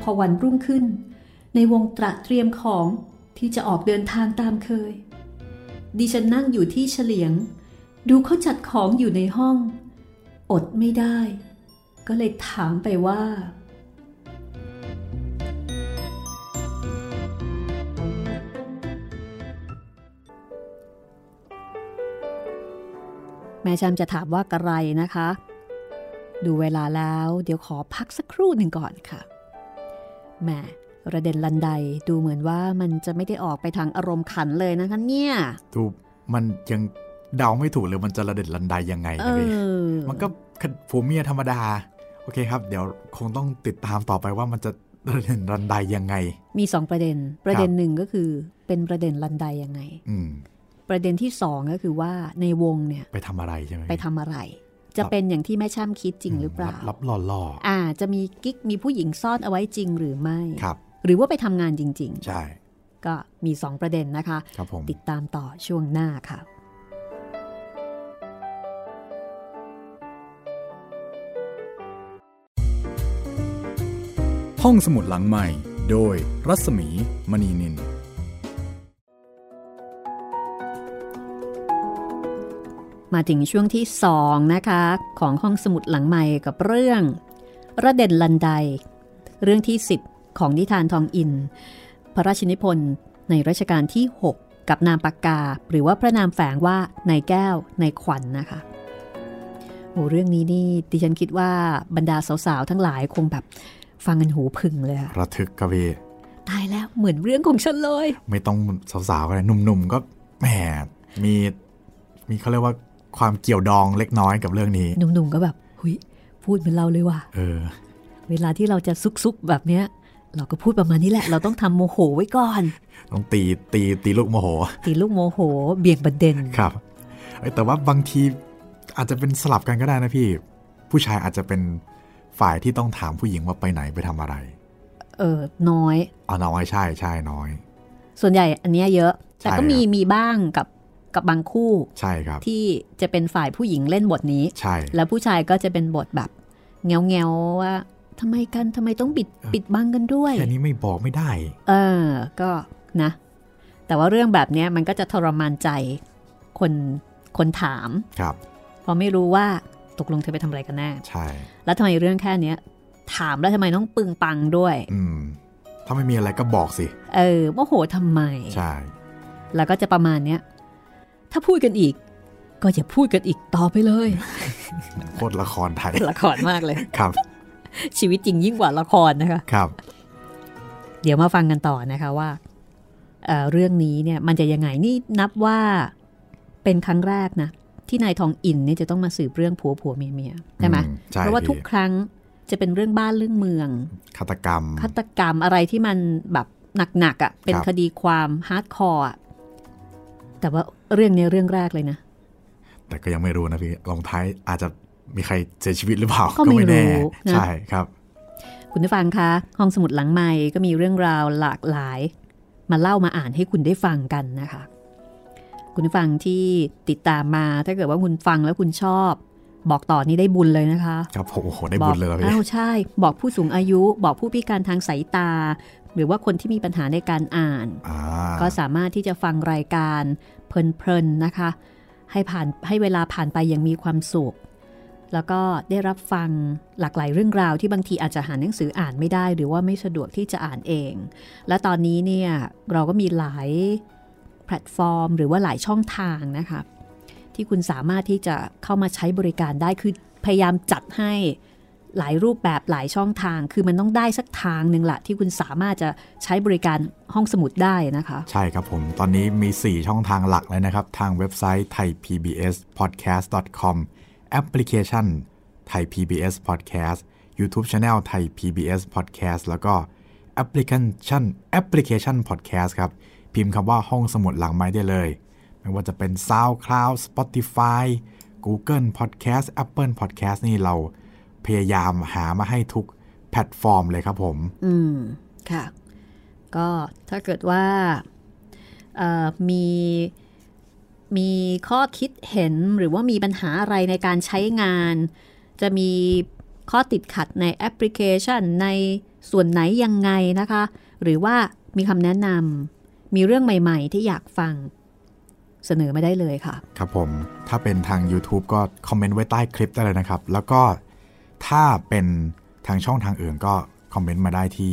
พอวันรุ่งขึ้น ในวงตระเตรียมของที่จะออกเดินทางตามเคย ดิฉันนั่งอยู่ที่เฉลียง ดูเขาจัดของอยู่ในห้อง อดไม่ได้ ก็เลยถามไปว่า แม่ชามจะถามว่ากระไรนะคะ ดูเวลาแล้วเดี๋ยวขอพักสักครู่หนึ่งก่อนค่ะแหมประเด็นลันไดดูเหมือนว่ามันจะไม่ได้ออกไปทางอารมณ์ขันเลยนะคะเนี่ยดูมันยัง เดาไม่ถูกเลยมันจะระเด็ดรันไดยังไงเอนะพี่อมันก็ผัวเมียธรรมดา โอเคครับ เดี๋ยวคงต้องติดตามต่อไปว่ามันจะระเด็ดรันไดยังไง มีสองประเด็น ประเด็นหนึ่งก็คือเป็นประเด็นลันไดยังไงอืมประเด็นที่สองก็คือว่าในวงเนี่ยไปทำอะไรใช่ไหมไปทำอะไร จะเป็นอย่างที่แม่ช่ำคิดจริงหรือเปล่ารับล่อล่ออ่า จะมีกิ๊กมีผู้หญิงซ่อนเอาไว้จริงหรือไม่ๆครับ หรือว่าไปทำงานจริงใช่ๆก็มีสองประเด็นนะคะครับผมติดตามต่อช่วงหน้าค่ะ ห้องสมุดหลังใหม่ โดยรัศมีมณีนิน มาถึงช่วงที่สองนะคะ ของห้องสมุดหลังใหม่กับเรื่อง ระเด็นลันได เรื่องที่ 10 ของนิทานทองอิน พระราชนิพนธ์ในรัชกาลที่ 6 กับนามปากกา หรือว่าพระนามแฝงว่านายแก้วนายขวัญนนะคะโอ้เรื่องนี้นี่ดิฉันคิดว่าบรรดาสาวๆทั้งหลายคงแบบ ฟังกันหูพึ่งเลยอะระทึกกระพี่ตายแล้วเหมือนเรื่องของฉันเลย ไม่ต้องสาวๆก็ได้หนุ่มๆก็แหมมีมีเขาเรียกว่าความเกี่ยวดองเล็กน้อยกับเรื่องนี้ หนุ่มๆก็แบบหุยพูดเหมือนเราเลยว่ะเออ เวลาที่เราจะซุกๆแบบเนี้ย เราก็พูดประมาณนี้แหละ เราต้องทำโมโหไว้ก่อน ต้องตีตีตีลูกโมโห ตีลูกโมโห เบี่ยงประเด็นครับเอ้ยแต่ว่าบางทีอาจจะเป็นสลับกันก็ได้นะพี่ ผู้ชายอาจจะเป็น ฝ่ายที่ต้องถามผู้หญิงว่าไปไหนไปทำอะไร เออน้อยเอาน้อยใช่ใช่น้อย ส่วนใหญ่อันเนี้ยเยอะ แต่ก็ใช่มีครับมีบ้างกับกับบางคู่ใช่ครับ ที่จะเป็นฝ่ายผู้หญิงเล่นบทนี้ใช่ แล้วผู้ชายก็จะเป็นบทแบบเงาเงาๆว่าทำไมกันทำไมต้องปิดปิดบังกันด้วยแค่นี้ไม่บอกไม่ได้ เออ ก็นะ แต่ว่าเรื่องแบบเนี้ยมันก็จะทรมานใจคนคนถามครับเพราะไม่รู้ว่า ตกลงเธอไปทำอะไรกันแน่ ใช่ แล้วทำไมเรื่องแค่เนี้ย ถามแล้วทำไมต้องปึงปังด้วย อืม ถ้าไม่มีอะไรก็บอกสิ เออโมโหทำไม ใช่ แล้วก็จะประมาณเนี้ย ถ้าพูดกันอีก ก็อย่าพูดกันอีกต่อไปเลย โคตรละครไทย ละครมากเลย ครับ ชีวิตจริงยิ่งกว่าละครนะคะ ครับ เดี๋ยวมาฟังกันต่อนะคะว่าเอ่อเรื่องนี้เนี่ยมันจะยังไงนี่นับว่าเป็นครั้งแรกนะ ที่นายทองอินเนี่ยจะต้องมาสืบเรื่องผัวผัวเมียเมียใช่ไหมอืมใช่เพราะว่าพี่ทุกครั้งจะเป็นเรื่องบ้านเรื่องเมืองฆาตกรรมฆาตกรรมอะไรที่มันแบบหนักๆอะ่ะเป็นครับคดีความ hardcore อะแต่ว่าเรื่องเนี้ยเรื่องแรกเลยนะ แต่ก็ยังไม่รู้นะพี่ลงท้ายอาจจะมีใครเสียชีวิตหรือเปล่าก็ไม่แน่รู้นะใช่ครับ คุณผู้ฟังคะห้องสมุดหลังใหม่ก็มีเรื่องราวหลากหลาย มาเล่ามาอ่านให้คุณได้ฟังกันนะคะ คุณผู้ฟังที่ติดตามมาถ้าเกิดว่าคุณฟังแล้วคุณชอบ บอกต่อนี่ได้บุญเลยนะคะ ครับผมโอ้โหได้บุญเลยครับบพี่อ้าวใช่ บอกผู้สูงอายุ บอกผู้พิการทางสายตา หรือว่าคนที่มีปัญหาในการอ่านอ่าก็สามารถที่จะฟังรายการเพลินๆนะคะ ให้ผ่านให้เวลาผ่านไปอย่างมีความสุขแล้วก็ได้รับฟังหลากหลายเรื่องราวที่บางทีอาจจะหาหนังสืออ่านไม่ได้ หรือว่าไม่สะดวกที่จะอ่านเอง และตอนนี้เนี่ยเราก็มีหลายแพ ลตฟอร์ม หรือว่าหลายช่องทางนะคะที่คุณสามารถที่จะเข้ามาใช้บริการได้คือพยายามจัดให้หลายรูปแบบหลายช่องทาง คือมันต้องได้สักทางหนึ่งละที่คุณสามารถจะใช้บริการห้องสมุดได้นะคะ ใช่ครับผม ตอนนี้มี 4 ช่องทางหลักเลยนะครับ ทางเว็บไซต์ thaipbspodcast.com แอปพลิเคชัน Thai PBS Podcast YouTube Channel Thai PBS Podcast แล้วก็แอปพลิเคชันแอปพลิเคชัน Podcast ครับ พิมพ์คำว่าห้องสมุดหลังไมค์ได้เลย ไม่ว่าจะเป็น SoundCloud Spotify Google Podcast Apple Podcast นี่เราพยายามหามาให้ทุกแพลตฟอร์มเลยครับผม อืม ค่ะ ก็ถ้าเกิดว่ามีมีข้อคิดเห็นหรือว่ามีปัญหาอะไรในการใช้งาน จะมีข้อติดขัดในแอปพลิเคชันในส่วนไหนยังไงนะคะ หรือว่ามีคำแนะนำ มีเรื่องใหม่ ๆ ที่อยากฟัง เสนอมาได้เลยค่ะ ครับผม ถ้าเป็นทาง YouTube ก็คอมเมนต์ไว้ใต้คลิปได้เลยนะครับ แล้วก็ถ้าเป็นทางช่องทางอื่นก็คอมเมนต์มาได้ที่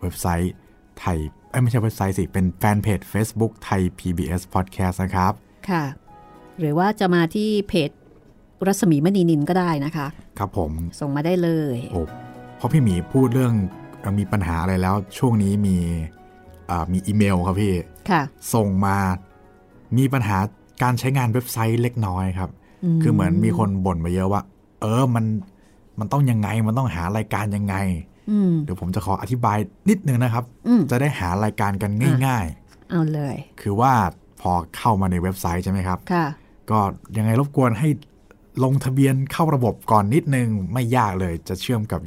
เว็บไซต์ไทยเอ้ยไม่ใช่เว็บไซต์สิ เป็นแฟนเพจ Facebook ไทย PBS Podcast นะครับ ค่ะ หรือว่าจะมาที่เพจรัศมีมณีนินก็ได้นะคะ ครับผม ส่งมาได้เลย โอ้เพราะพี่หมีพูดเรื่องเอ่อมีปัญหาอะไรแล้ว ช่วงนี้มีเอ่อ มีอีเมลครับพี่ค่ะส่งมามีปัญหาการใช้งานเว็บไซต์เล็กน้อยครับ คือเหมือนมีคนบ่นมาเยอะว่า เออมันมันต้องยังไงมันต้องหารายการยังไงอืมเดี๋ยวผมจะขออธิบายนิดนึงนะครับอืมจะได้หารายการกันง่ายเอาเลยๆคือว่าพอเข้ามาในเว็บไซต์ใช่ไหมครับค่ะก็ยังไงรบกวนให้ลงทะเบียนเข้าระบบก่อนนิดนึง ไม่ยากเลยจะเชื่อมกับ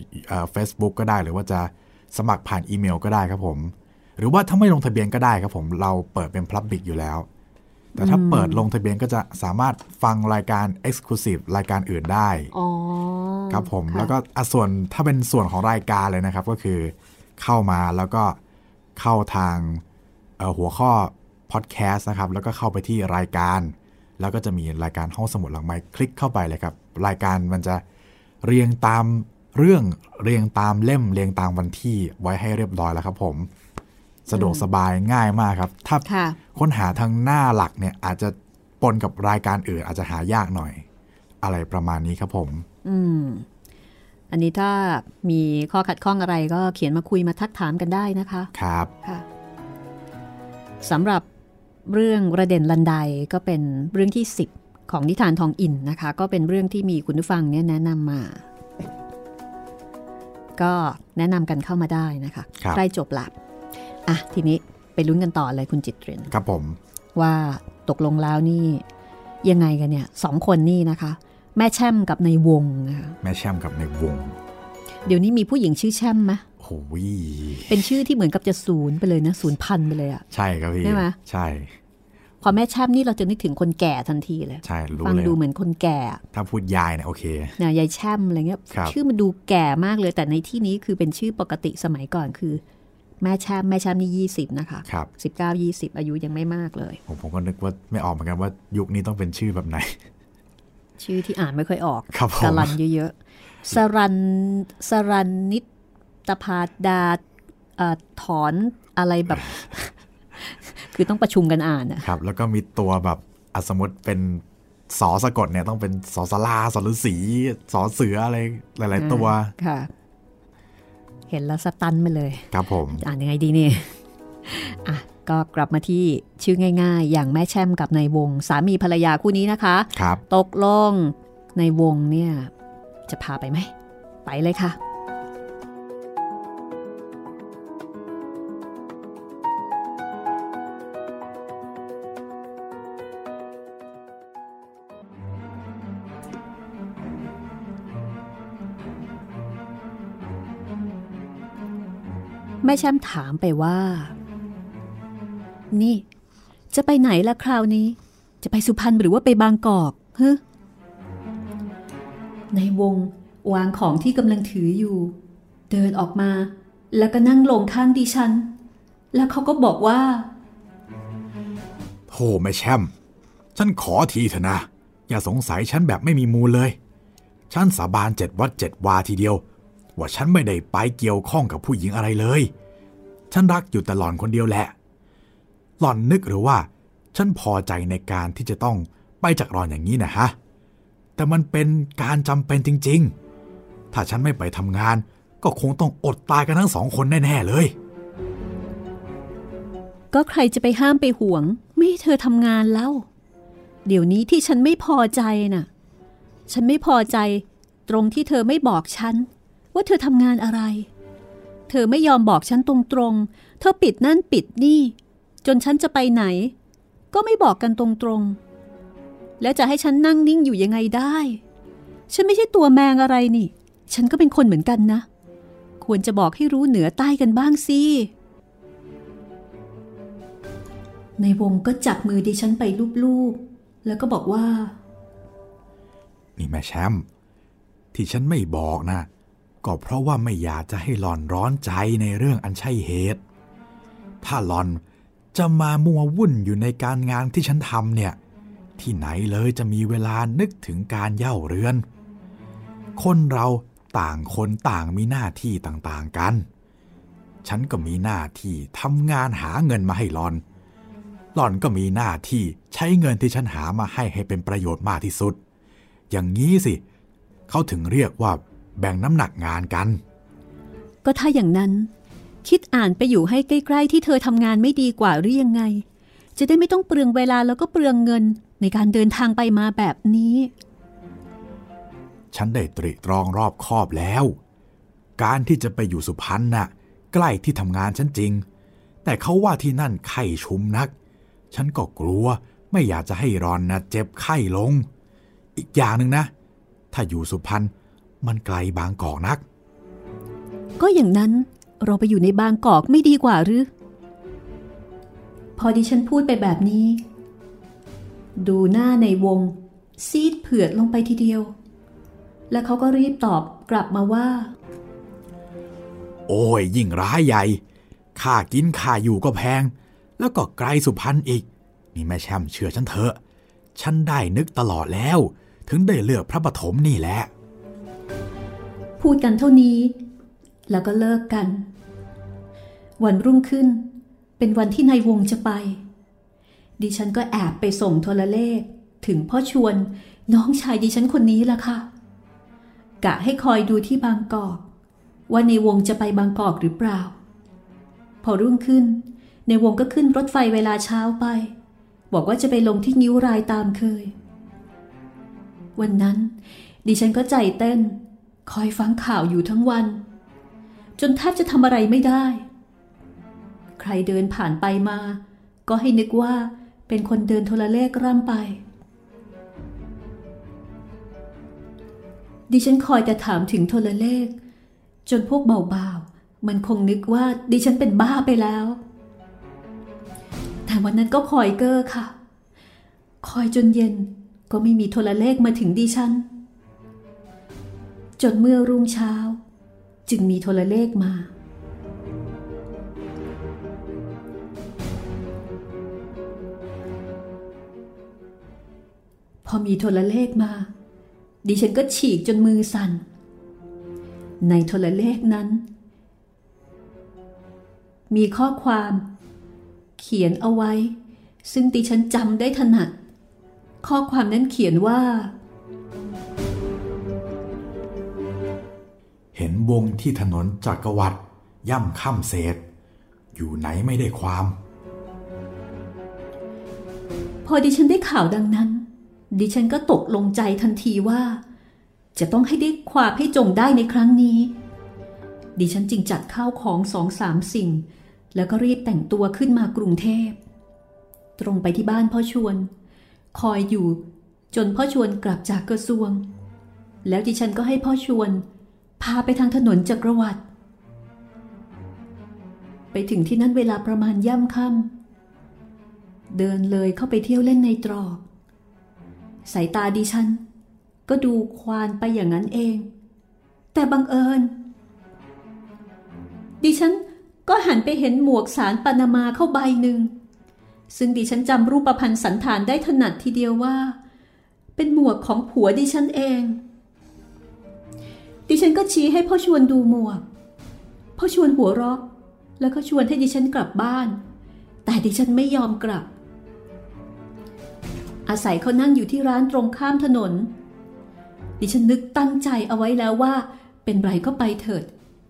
เฟซบุ๊กก็ได้ หรือว่าจะสมัครผ่านอีเมลก็ได้ครับผม หรือว่าถ้าไม่ลงทะเบียนก็ได้ครับผมเราเปิดเป็นพับบิกอยู่แล้ว แต่ถ้าเปิดลงทะเบียนก็จะสามารถฟังรายการ Exclusive รายการอื่นได้อ๋อครับผมะแล้วก็อะส่วนถ้าเป็นส่วนของรายการเลยนะครับ ก็คือเข้ามาแล้วก็เข้าทางเอ่อหัวข้อพอดแคสต์นะครับ แล้วก็เข้าไปที่รายการ แล้วก็จะมีรายการห้องสมุดหลังไม้คลิกเข้าไปเลยครับ รายการมันจะเรียงตามเรื่องเรียงตามเล่มเรียงตามวันที่ไว้ให้เรียบร้อยแล้วครับผม สะดวกสบายง่ายมากครับ ถ้าค่ะค้นหาทางหน้าหลักเนี่ยอาจจะปนกับรายการอื่นอาจจะหายากหน่อย อะไรประมาณนี้ครับผม อืม อันนี้ถ้ามีข้อขัดข้องอะไรก็เขียนมาคุยมาทักถามกันได้นะคะ ครับค่ะสำหรับเรื่องระเด่นลันไดก็เป็นเรื่องที่ 10 ของนิทานทองอินนะคะ ก็เป็นเรื่องที่มีคุณผู้ฟังเนี่ยแนะนำมา ก็แนะนำกันเข้ามาได้นะคะครับใกล้จบละ อะทีนี้ไปลุ้นกันต่อเลยคุณจิตเรนครับผม ว่าตกลงแล้วนี่ ยังไงกันเนี่ยสองคนนี่นะคะ แม่แช่มกับในวงนะคะแม่แช่มกับในวง เดี๋ยวนี้มีผู้หญิงชื่อแช่มไหมโอ้ยเป็นชื่อที่เหมือนกับจะศูนย์ไปเลยนะศูนย์พันไปเลยอะใช่ครับพี่ใช่ไหมใช่พอแม่แช่มนี่เราจะนึกถึงคนแก่ทันทีเลย ใช่รู้ฟังเลยดูเหมือนคนแก่ ถ้าพูดยายเนี่ยโอเคนะยายแช่มอะไรเงี้ยครับชื่อมันดูแก่มากเลยแต่ในที่นี้คือเป็นชื่อปกติสมัยก่อนคือ แม่แช่มแม่แช่มนี่ยี่สิบนะคะครับสิบเก้ายี่สิบอายุยังไม่มากเลย ผมผมก็นึกว่าไม่ออกเหมือนกันว่ายุคนี้ต้องเป็นชื่อแบบไหน ชื่อที่อ่านไม่ค่อยออกครับผมสรันเยอะๆสรันสรันนิตพาดาเอ่อถอนอะไรแบบ คือต้องประชุมกันอ่านอะครับ แล้วก็มีตัวแบบอะสมมติเป็นสอสะกดเนี่ยต้องเป็นสอสลาสอฤาษีสอเสืออะไรหลาย ๆ ตัวค่ะ เห็นแล้วสตันไปเลย ครับผม อ่านยังไงดีเนี่ยอะก็กลับมาที่ชื่อง่าย ๆ อย่างแม่แช่มกับนายวง สามีภรรยาคู่นี้นะคะครับตกลงในวงเนี่ย จะพาไปไหม ไปเลยค่ะ แม่แช่มถามไปว่า นี่ จะไปไหนล่ะคราวนี้ จะไปสุพรรณหรือว่าไปบางกอกฮะในวงวางของที่กำลังถืออยู่ เดินออกมา แล้วก็นั่งลงข้างดิฉัน แล้วเขาก็บอกว่าโธ่แม่แช่มฉันขอทีเถอะนะ อย่าสงสัยฉันแบบไม่มีมูลเลย ฉันสาบานเจ็ดวัดเจ็ดวาทีเดียว ว่าฉันไม่ได้ไปเกี่ยวข้องกับผู้หญิงอะไรเลย ฉันรักอยู่แต่หล่อนคนเดียวแหละ หล่อนนึกหรือว่า ฉันพอใจในการที่จะต้องไปจากหล่อนอย่างนี้นะฮะ แต่มันเป็นการจำเป็นจริง ๆ ถ้าฉันไม่ไปทำงาน ก็คงต้องอดตายกันทั้งสองคนแน่ ๆ เลย ก็ใครจะไปห้ามไปห่วง ไม่ให้เธอทำงานเล่าเดี๋ยวนี้ที่ฉันไม่พอใจน่ะ ฉันไม่พอใจตรงที่เธอไม่บอกฉัน ว่าเธอทำงานอะไร เธอไม่ยอมบอกฉันตรงๆ เธอปิดนั่นปิดนี่ จนฉันจะไปไหน ก็ไม่บอกกันตรงๆ แล้วจะให้ฉันนั่งนิ่งอยู่ยังไงได้ ฉันไม่ใช่ตัวแมงอะไรนี่ ฉันก็เป็นคนเหมือนกันนะ ควรจะบอกให้รู้เหนือใต้กันบ้างสิในวงก็จับมือดิฉันไปลูบๆ แล้วก็บอกว่า นี่แม่แชมป์ที่ฉันไม่บอกนะ ก็เพราะว่าไม่อยากจะให้หลอนร้อนใจในเรื่องอันใช่เหตุ ถ้าหลอนจะมามัววุ่นอยู่ในการงานที่ฉันทำเนี่ย ที่ไหนเลยจะมีเวลานึกถึงการเย่าเรือน คนเราต่างคนต่างมีหน้าที่ต่างๆกัน ฉันก็มีหน้าที่ทำงานหาเงินมาให้หลอน หลอนก็มีหน้าที่ใช้เงินที่ฉันหามาให้ให้เป็นประโยชน์มากที่สุด อย่างนี้สิ เขาถึงเรียกว่า แบ่งน้ำหนักงานกัน ก็ถ้าอย่างนั้น คิดอ่านไปอยู่ให้ใกล้ ๆ ที่เธอทำงานไม่ดีกว่าหรือยังไง จะได้ไม่ต้องเปลืองเวลาแล้วก็เปลืองเงินในการเดินทางไปมาแบบนี้ ฉันได้ตริตรองรอบคอบแล้ว การที่จะไปอยู่สุพรรณน่ะใกล้ที่ทำงานฉันจริง แต่เขาว่าที่นั่นไข้ชุมนัก ฉันก็กลัวไม่อยากจะให้รอนนะเจ็บไข้ลง อีกอย่างหนึ่งนะ ถ้าอยู่สุพรรณ มันไกลบางกอกนัก ก็อย่างนั้นเราไปอยู่ในบางกอกไม่ดีกว่าหรือ พอดิฉันพูดไปแบบนี้ ดูหน้าในวง ซีดเผือดลงไปทีเดียว แล้วเขาก็รีบตอบกลับมาว่า โอ้ยยิ่งร้ายใหญ่ค่ากินค่าอยู่ก็แพง แล้วก็ไกลสุพรรณอีก นี่แม่แชมเชื่อฉันเถอะ ฉันได้นึกตลอดแล้ว ถึงได้เลือกพระปฐมนี่แหละ พูดกันเท่านี้ แล้วก็เลิกกัน วันรุ่งขึ้น เป็นวันที่นายวงจะไป ดิฉันก็แอบไปส่งโทรเลข ถึงพ่อชวนน้องชายดิฉันคนนี้ล่ะค่ะ กะให้คอยดูที่บางกอกว่าในวงจะไปบางกอกหรือเปล่า พอรุ่งขึ้น ในวงก็ขึ้นรถไฟเวลาเช้าไป บอกว่าจะไปลงที่นิ้วรายตามเคย วันนั้น ดิฉันก็ใจเต้น คอยฟังข่าวอยู่ทั้งวัน จนแทบจะทำอะไรไม่ได้ ใครเดินผ่านไปมา ก็ให้นึกว่าเป็นคนเดินโทรเลขร่ำไป ดิฉันคอยแต่ถามถึงโทรเลข จนพวกเบาๆมันคงนึกว่าดิฉันเป็นบ้าไปแล้ว แต่วันนั้นก็คอยเก้อค่ะ คอยจนเย็นก็ไม่มีโทรเลขมาถึงดิฉัน จนเมื่อรุ่งเช้า จึงมีโทรเลขมา พอมีโทรเลขมา ดิฉันก็ฉีกจนมือสั่น ในโทรเลขนั้น มีข้อความ เขียนเอาไว้ ซึ่งดิฉันจำได้ถนัด ข้อความนั้นเขียนว่า ห็นวงที่ถนนจักรวรรดิย่ำค่ำเศษ อยู่ไหนไม่ได้ความ พอดิฉันได้ข่าวดังนั้น ดิฉันก็ตกลงใจทันทีว่า จะต้องให้ได้ความให้จงได้ในครั้งนี้ ดิฉันจึงจัดข้าวของสองสามสิ่ง แล้วก็รีบแต่งตัวขึ้นมากรุงเทพ ตรงไปที่บ้านพ่อชวน คอยอยู่จนพ่อชวนกลับจากกระทรวง แล้วดิฉันก็ให้พ่อชวน พาไปทางถนนจักรวรรดิไปถึงที่นั่นเวลาประมาณย่ำค่ำเดินเลยเข้าไปเที่ยวเล่นในตรอก สายตาดิฉัน ก็ดูควานไปอย่างนั้นเอง แต่บังเอิญ ดิฉันก็หันไปเห็นหมวกสารปานามาเข้าใบหนึ่ง ซึ่งดิฉันจำรูปพันธ์สันฐานได้ถนัดทีเดียวว่า เป็นหมวกของผัวดิฉันเอง ดิฉันก็ชี้ให้พ่อชวนดูหมวก พ่อชวนหัวเราะ แล้วก็ชวนให้ดิฉันกลับบ้าน แต่ดิฉันไม่ยอมกลับ อาศัยเขานั่งอยู่ที่ร้านตรงข้ามถนน ดิฉันนึกตั้งใจเอาไว้แล้วว่า เป็นไรก็ไปเถิด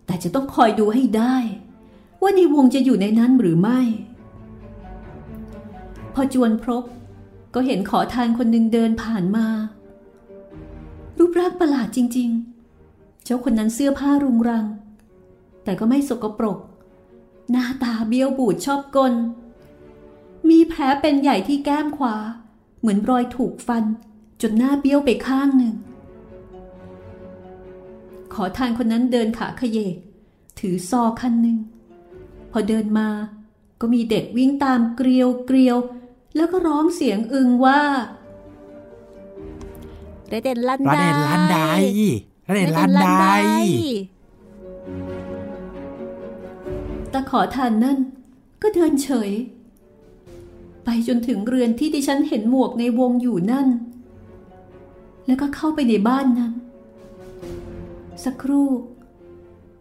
แต่จะต้องคอยดูให้ได้ ว่าในวงจะอยู่ในนั้นหรือไม่ พอจวนพบก็เห็นขอทานคนหนึ่งเดินผ่านมา รูปร่างประหลาดจริง ๆ เจ้าคนนั้นเสื้อผ้ารุงรัง แต่ก็ไม่สกปรก หน้าตาเบี้ยวบูดชอบกล มีแผลเป็นใหญ่ที่แก้มขวา เหมือนรอยถูกฟัน จนหน้าเบี้ยวไปข้างหนึ่ง ขอทานคนนั้นเดินขาขยเยก ถือซอคันหนึ่ง พอเดินมาก็มีเด็กวิ่งตามเกลียวเกลียว แล้วก็ร้องเสียงอึงว่าระเด็นลันระไดเด็นลันได ระเด็นลันไดตาขอทานนั่น ก็เดินเฉย ไปจนถึงเรือนที่ดิฉันเห็นหมวกในวงอยู่นั่น แล้วก็เข้าไปในบ้านนั้น สักครู่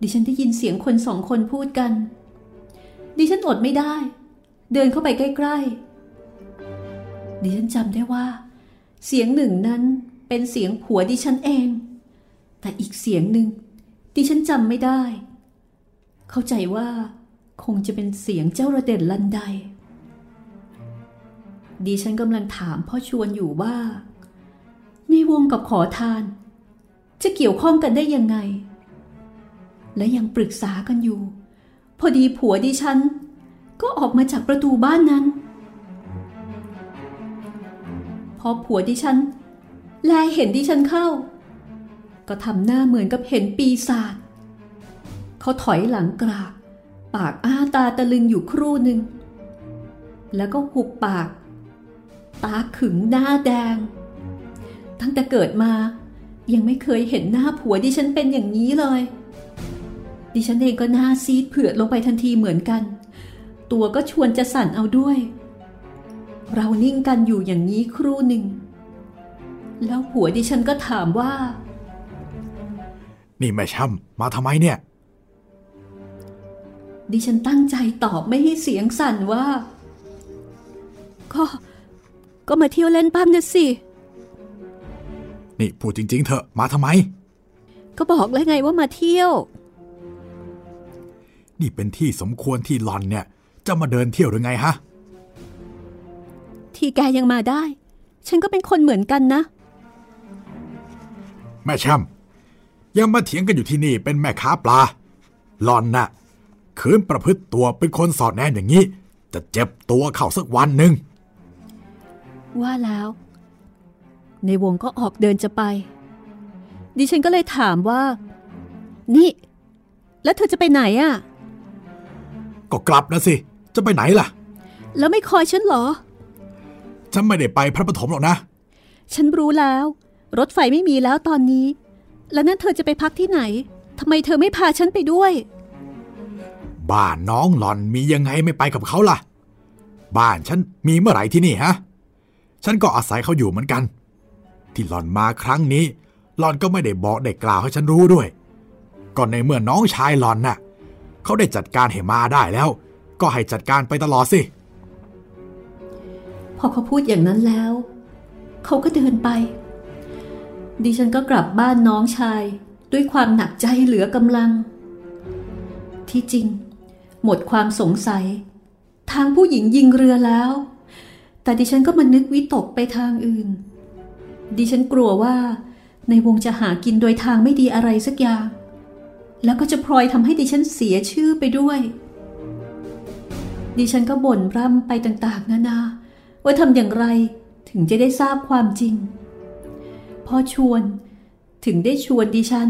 ดิฉันได้ยินเสียงคนสองคนพูดกัน ดิฉันอดไม่ได้ เดินเข้าไปใกล้ๆ ดิฉันจำได้ว่า เสียงหนึ่งนั้นเป็นเสียงผัวดิฉันเอง แต่อีกเสียงหนึ่งดิฉันจำไม่ได้ เข้าใจว่าคงจะเป็นเสียงเจ้าระเด่นลันไดดิฉันกำลังถามพ่อชวนอยู่ว่า ในวงกับขอทาน จะเกี่ยวข้องกันได้ยังไง และยังปรึกษากันอยู่ พอดีผัวดิฉัน ก็ออกมาจากประตูบ้านนั้น พอผัวดิฉันแลเห็นดิฉันเข้า ก็ทำหน้าเหมือนกับเห็นปีศาจเขาถอยหลังกราบ ปากอ้าตาตะลึงอยู่ครู่หนึ่ง แล้วก็หุบปาก ตาขึงหน้าแดง ตั้งแต่เกิดมายังไม่เคยเห็นหน้าผัวดิฉันเป็นอย่างนี้เลย ดิฉันเองก็หน้าซีดเผือดลงไปทันทีเหมือนกัน ตัวก็ชวนจะสั่นเอาด้วย เรานิ่งกันอยู่อย่างนี้ครู่หนึ่ง แล้วผัวดิฉันก็ถามว่า นี่แม่ช่ำมาทำไมเนี่ย ดิฉันตั้งใจตอบไม่ให้เสียงสั่นว่า ก็ ก็มาเที่ยวเล่นปั้มนะสิ นี่พูดจริง ๆ เถอะมาทำไม ก็บอกแล้วไงว่ามาเที่ยว นี่เป็นที่สมควรที่หลอนเนี่ย จะมาเดินเที่ยวหรือไงฮะ ที่แกยังมาได้ ฉันก็เป็นคนเหมือนกันนะ แม่ช่ำ ยังมาเถียงกันอยู่ที่นี่เป็นแม่ค้าปลาหลอนน่ะคืนประพฤติตัวเป็นคนสอดแนมอย่างนี้ จะเจ็บตัวเข้าสักวันหนึ่ง ว่าแล้ว ในวงก็ออกเดินจะไป ดิฉันก็เลยถามว่า นี่ แล้วเธอจะไปไหนอะ่ะ ก็กลับนะสิ จะไปไหนล่ะ แล้วไม่คอยฉันเหรอ ฉันไม่ได้ไปพระปฐมหรอกนะ ฉันรู้แล้ว รถไฟไม่มีแล้วตอนนี้ แล้วนั่นเธอจะไปพักที่ไหนทำไมเธอไม่พาฉันไปด้วย บ้านน้องหลอนมียังไงไม่ไปกับเขาล่ะ บ้านฉันมีเมื่อไหร่ที่นี่ฮะ ฉันก็อาศัยเขาอยู่เหมือนกัน ที่หลอนมาครั้งนี้ หลอนก็ไม่ได้บอกได้กล่าวให้ฉันรู้ด้วย ก่อนในเมื่อน้องชายหลอนน่ะเขาได้จัดการให้มาได้แล้ว ก็ให้จัดการไปตลอดสิ พอเขาพูดอย่างนั้นแล้ว เขาก็เดินไป ดิฉันก็กลับบ้านน้องชาย ด้วยความหนักใจเหลือกำลัง ที่จริง หมดความสงสัย ทางผู้หญิงยิงเรือแล้ว แต่ดิฉันก็มานึกวิตกไปทางอื่น ดิฉันกลัวว่า ในวงจะหากินโดยทางไม่ดีอะไรสักอย่าง แล้วก็จะพลอยทำให้ดิฉันเสียชื่อไปด้วย ดิฉันก็บ่นร่ำไปต่าง ๆ นานาว่าทำอย่างไรถึงจะได้ทราบความจริง พ่อชวน ถึงได้ชวนดิฉัน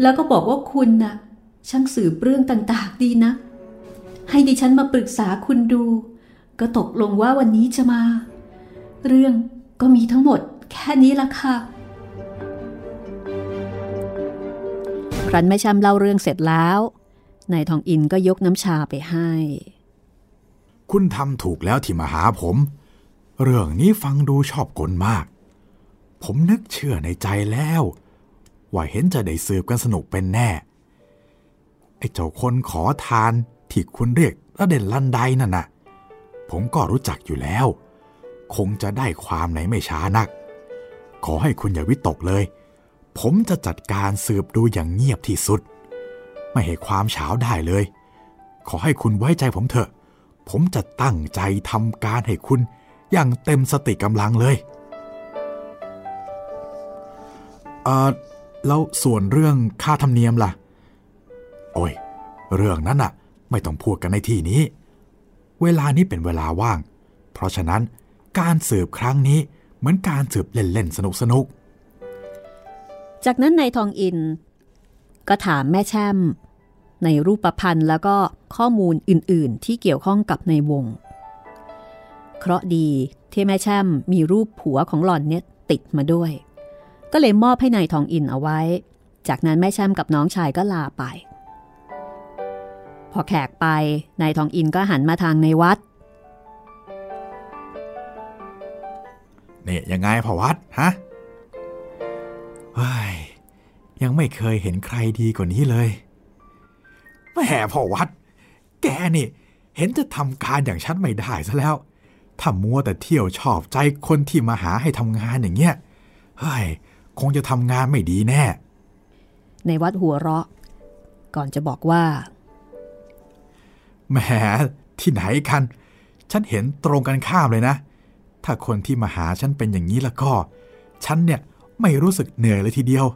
แล้วก็บอกว่าคุณน่ะ ช่างสืบเรื่องต่างๆดีนะ ให้ดิฉันมาปรึกษาคุณดู ก็ตกลงว่าวันนี้จะมา เรื่องก็มีทั้งหมดแค่นี้ละค่ะครั้นแม่ช้ำเล่าเรื่องเสร็จแล้ว นายทองอินก็ยกน้ำชาไปให้ คุณทำถูกแล้วที่มาหาผม เรื่องนี้ฟังดูชอบกลมาก ผมนึกเชื่อในใจแล้ว ว่าเห็นจะได้สืบกันสนุกเป็นแน่ ไอ้เจ้าคนขอทานที่คุณเรียกระเด่นลันไดนั่นน่ะ ผมก็รู้จักอยู่แล้ว คงจะได้ความไหนไม่ช้านัก ขอให้คุณอย่าวิตกเลย ผมจะจัดการสืบดูอย่างเงียบที่สุด ไม่ให้ความเฉาได้เลย ขอให้คุณไว้ใจผมเถอะ ผมจะตั้งใจทำการให้คุณอย่างเต็มสติกำลังเลย อ่อแล้วส่วนเรื่องค่าธรรมเนียมล่ะ โอ้ย เรื่องนั้นน่ะไม่ต้องพูดกันในที่นี้ เวลานี้เป็นเวลาว่าง เพราะฉะนั้นการสืบครั้งนี้เหมือนการสืบเล่นๆ สนุกจากนั้นนายทองอิน ก็ถามแม่แช่ม ในรูปพันธ์แล้วก็ข้อมูลอื่นๆ ที่เกี่ยวข้องกับในวง เคราะห์ดีที่แม่แช่มมีรูปผัวของหล่อนเนี่ยติดมาด้วย ก็เลยมอบให้นายทองอินเอาไว้ จากนั้นแม่แช่มกับน้องชายก็ลาไป พอแขกไปนายทองอินก็หันมาทางในวัดเนี่ยยังไงพอวัดฮะยยังไม่เคยเห็นใครดีกว่านี้เลยแหมพ่อวัด แกนี่ เห็นจะทำการอย่างฉันไม่ได้ซะแล้วถ้ามัวแต่เที่ยวชอบใจคนที่มาหาให้ทำงานอย่างเงี้ยเฮ้ย คงจะทำงานไม่ดีแน่ ในวัดหัวเราะ ก่อนจะบอกว่า แหม ที่ไหนกัน ฉันเห็นตรงกันข้ามเลยนะ ถ้าคนที่มาหาฉันเป็นอย่างนี้แล้วก็ ฉันเนี่ยไม่รู้สึกเหนื่อยเลยทีเดียว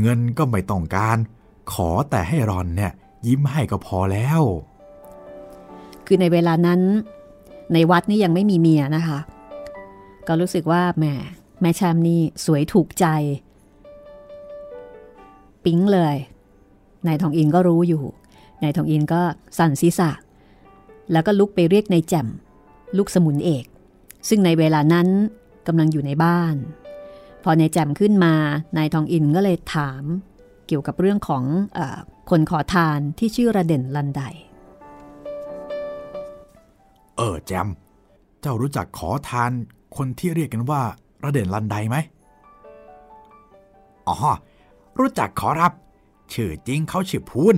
เงินก็ไม่ต้องการ ขอแต่ให้รอนเนี่ย ยิ้มให้ก็พอแล้ว คือในเวลานั้น ในวัดนี่ยังไม่มีเมียนะคะ ก็รู้สึกว่าแหม แม่แชมนี่สวยถูกใจ ปิ๊งเลย นายทองอินก็รู้อยู่ นายทองอินก็สั่นศีรษะ แล้วก็ลุกไปเรียกนายแจ่ม ลูกสมุนเอก ซึ่งในเวลานั้นกำลังอยู่ในบ้าน พอนายแจ่มขึ้นมา นายทองอินก็เลยถาม เกี่ยวกับเรื่องของอคนขอทานที่ชื่อระเด่นลันไดเออแจม เจ้ารู้จักขอทานคนที่เรียกกันว่า ระเด่นลันไดไหมอ๋อ รู้จักขอรับ ชื่อจริงเขาชื่อพูน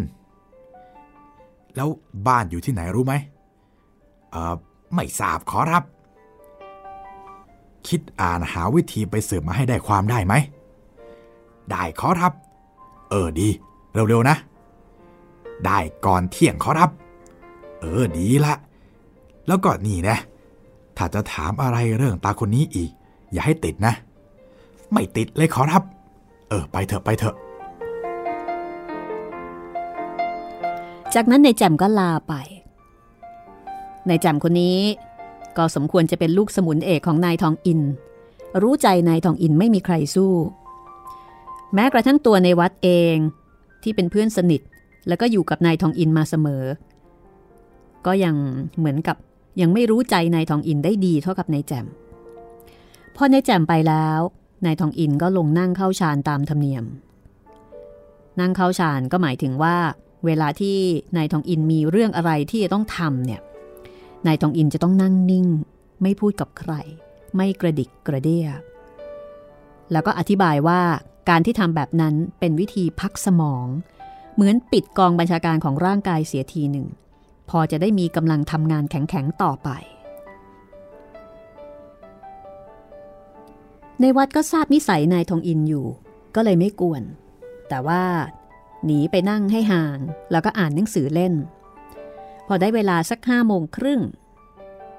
แล้วบ้านอยู่ที่ไหนรู้ไหมเออไม่ทราบขอรับ คิดอ่านหาวิธีไปสืบมาให้ได้ความได้ไหม ได้ขอรับ เออดี เร็วๆนะ ได้ก่อนเที่ยงขอรับ เออดีละ แล้วก็นี่นะ ถ้าจะถามอะไรเรื่องตาคนนี้อีก อย่าให้ติดนะ ไม่ติดเลยขอรับ เออ ไปเถอะไปเถอะ จากนั้นนายแจ่มก็ลาไปนายแจ่มคนนี้ก็สมควรจะเป็นลูกสมุนเอกของนายทองอิน รู้ใจนายทองอินไม่มีใครสู้ แม้กระทั่งตัวในวัดเองที่เป็นเพื่อนสนิท แล้วก็อยู่กับนายทองอินมาเสมอ ก็ยังเหมือนกับยังไม่รู้ใจนายทองอินได้ดีเท่ากับนายแจ่ม พอนแจ่มไปแล้วนายทองอินก็ลงนั่งเข้าฌานตามธรรมเนียม นั่งเข้าฌานก็หมายถึงว่า เวลาที่นายทองอินมีเรื่องอะไรที่จะต้องทำเนี่ยนายทองอินจะต้องนั่งนิ่ง ไม่พูดกับใคร ไม่กระดิกกระเดี้ยแล้วก็อธิบายว่าการที่ทำแบบนั้นเป็นวิธีพักสมอง เหมือนปิดกองบัญชาการของร่างกายเสียทีหนึ่ง พอจะได้มีกำลังทำงานแข็งๆต่อไป ในวัดก็ทราบนิสัยนายทองอินอยู่ ก็เลยไม่กวน แต่ว่า หนีไปนั่งให้ห่าง แล้วก็อ่านหนังสือเล่น พอได้เวลาสักห้าโมงครึ่ง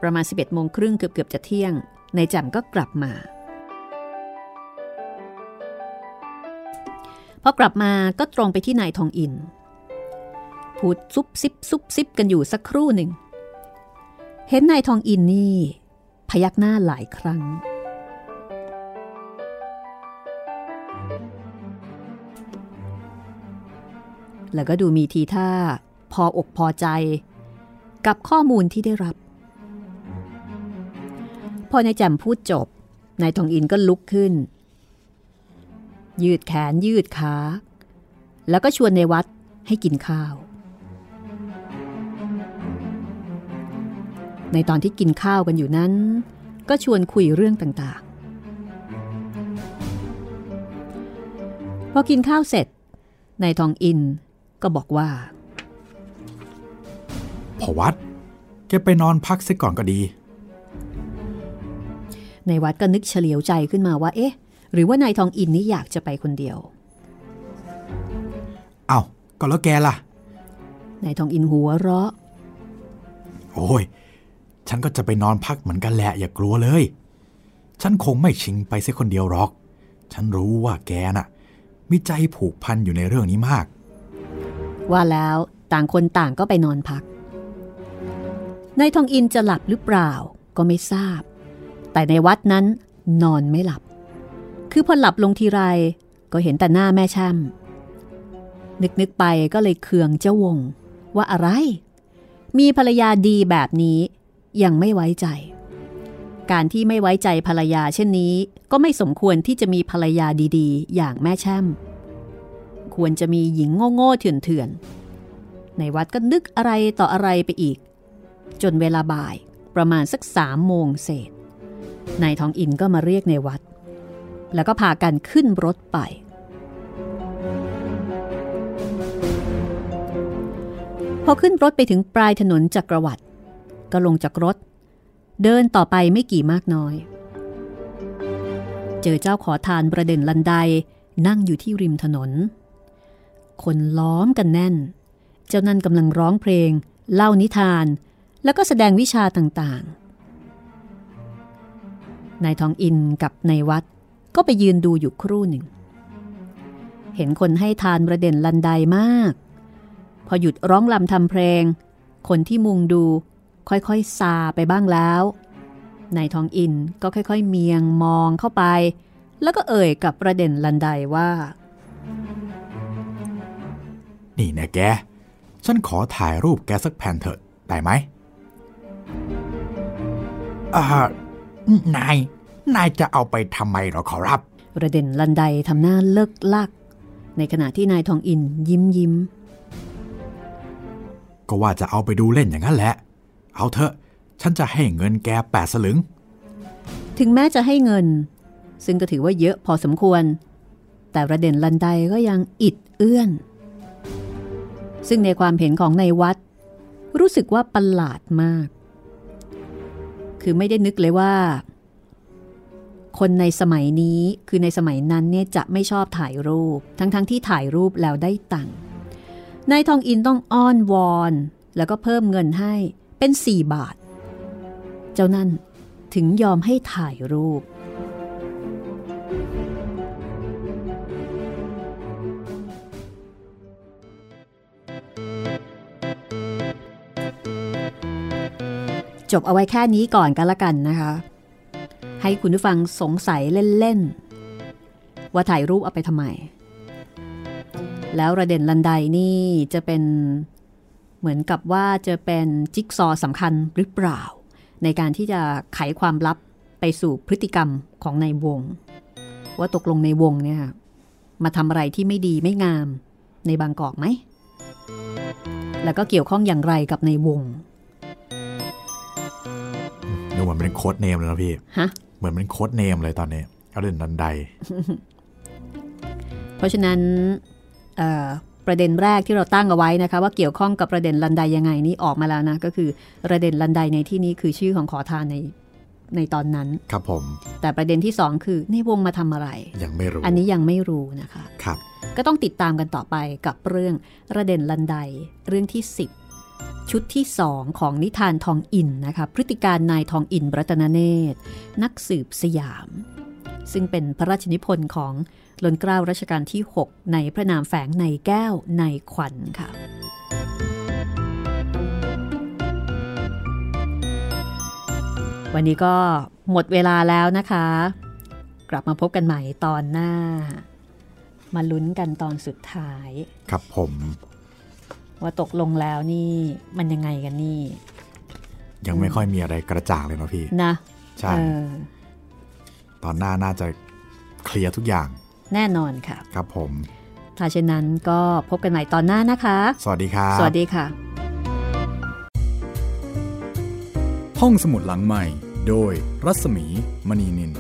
ประมาณ 11โมงครึ่งเกือบเกือบจะเที่ยงนายแจ่มก็กลับมาพอกลับมาก็ตรงไปที่นายทองอิน พูดซุบซิบซุบซิบกันอยู่สักครู่หนึ่ง เห็นนายทองอินนี่ พยักหน้าหลายครั้ง แล้วก็ดูมีทีท่า พออกพอใจ กับข้อมูลที่ได้รับ พอนายแจ่มพูดจบนายทองอินก็ลุกขึ้น ยืดแขนยืดขา แล้วก็ชวนในวัดให้กินข้าว ในตอนที่กินข้าวกันอยู่นั้น ก็ชวนคุยเรื่องต่างๆ พอกินข้าวเสร็จนายทองอิน ก็บอกว่าพอวัดแกไปนอนพักซะก่อนก็ดี ในวัดก็นึกเฉลียวใจขึ้นมาว่า เอ๊ะ หรือว่านายทองอินนี่อยากจะไปคนเดียว เอา้าก็แล้วแกล่ะ นายทองอินหัวเราะ โอ้ย ฉันก็จะไปนอนพักเหมือนกันแหละ อย่ากลัวเลย ฉันคงไม่ชิงไปเสียคนเดียวหรอก ฉันรู้ว่าแกน่ะ มีใจผูกพันอยู่ในเรื่องนี้มาก ว่าแล้วต่างคนต่างก็ไปนอนพัก นายทองอินจะหลับหรือเปล่าก็ไม่ทราบ แต่ในวัดนั้นนอนไม่หลับ คือพอหลับลงทีไรก็เห็นแต่หน้าแม่แช่มนึกนึกไปก็เลยเคืองเจ้าวง ว่าอะไร มีภรรยาดีแบบนี้ยังไม่ไว้ใจ การที่ไม่ไว้ใจภรรยาเช่นนี้ ก็ไม่สมควรที่จะมีภรรยาดีๆ อย่างแม่แช่ม ควรจะมีหญิงโง่ๆเถื่อนๆ ในวัดก็นึกอะไรต่ออะไรไปอีก จนเวลาบ่ายประมาณสักสามโมงเศษนายทองอินก็มาเรียกในวัด แล้วก็พากันขึ้นรถไป พอขึ้นรถไปถึงปลายถนนจักรวรรดิก็ลงจากรถ เดินต่อไปไม่กี่มากน้อย เจอเจ้าขอทานประเด็นลันไดนั่งอยู่ที่ริมถนน คนล้อมกันแน่น เจ้านั่นกำลังร้องเพลง เล่านิทาน แล้วก็แสดงวิชาต่างๆ นายทองอินกับนายวัดก็ไปยืนดูอยู่ครู่หนึ่ง เห็นคนให้ทานประเด็นลันไดมาก พอหยุดร้องลำทำเพลง คนที่มุงดูค่อยๆซาไปบ้างแล้วนายทองอินก็ค่อยๆ เมียงมองเข้าไป แล้วก็เอ่ยกับประเด็นลันไดว่า นี่นะแก ฉันขอถ่ายรูปแกสักแผ่นเถอะได้ไหมอ่านาย นายจะเอาไปทำไมหรอขอรับ ประเด็นลันไดทำหน้าเลิกลัก ในขณะที่นายทองอินยิ้มยิ้ม ก็ว่าจะเอาไปดูเล่นอย่างนั้นแหละ เอาเถอะ ฉันจะให้เงินแกแปดสลึง ถึงแม้จะให้เงิน ซึ่งก็ถือว่าเยอะพอสมควร แต่ประเด็นลันไดก็ยังอิดเอื้อน ซึ่งในความเห็นของในายวัด รู้สึกว่าประหลาดมาก คือไม่ได้นึกเลยว่า คนในสมัยนี้คือในสมัยนั้นเนี่ยจะไม่ชอบถ่ายรูป ทั้งๆทที่ถ่ายรูปแล้วได้ตังค์นายทองอินต้องอ้อนวอน แล้วก็เพิ่มเงินให้เป็น 4 บาท เจ้านั่นถึงยอมให้ถ่ายรูป จบเอาไว้แค่นี้ก่อนกันละกันนะคะ ให้คุณผู้ฟังสงสัยเล่น ๆ ว่าถ่ายรูปเอาไปทำไม แล้วระเด่นลันไดนี่จะเป็นเหมือนกับว่าจะเป็นจิ๊กซอสำคัญหรือเปล่า ในการที่จะไขความลับไปสู่พฤติกรรมของในวง ว่าตกลงในวงเนี่ยมาทำอะไรที่ไม่ดีไม่งามในบางกอกไหม แล้วก็เกี่ยวข้องอย่างไรกับในวง ดูเหมือนเป็นโค้ดเนมเลยนะพี่ฮะเหมือนเป็นโค้ดเนมเลยตอนนี้เขาเดินดันได เพราะฉะนั้นเอ่อประเด็นแรกที่เราตั้งเอาไว้นะคะ ว่าเกี่ยวข้องกับประเด็นลันไดยังไงนี่ออกมาแล้วนะ ก็คือประเด็นลันไดในที่นี้คือชื่อของขอทานในในตอนนั้น ครับผม แต่ประเด็นที่สองคือในวงมาทำอะไร ยังไม่รู้ อันนี้ยังไม่รู้นะคะ ครับ ก็ต้องติดตามกันต่อไปกับเรื่องระเด่นลันไดเรื่องที่ 10 ชุดที่2ของนิทานทองอินนะคะพฤติการนายทองอินรัตนเนตร นักสืบสยาม ซึ่งเป็นพระราชนิพนธ์ของลนเกล้ารัชกาลที่ 6 ในพระนามแฝงในแก้วในขวัญค่ะ วันนี้ก็หมดเวลาแล้วนะคะ กลับมาพบกันใหม่ตอนหน้า มาลุ้นกันตอนสุดท้าย ครับผม ว่าตกลงแล้วนี่มันยังไงกันนี่ ยังไม่ค่อยมีอะไรกระจ่างเลยนะพี่ นะ ใช่เออตอนหน้าน่าจะเคลียร์ทุกอย่าง แน่นอนค่ะ ครับผม ถ้าเช่นนั้นก็พบกันใหม่ตอนหน้านะคะ สวัสดีครับ สวัสดีค่ะ ห้องสมุดหลังใหม่ โดยรัศมีมณีนิน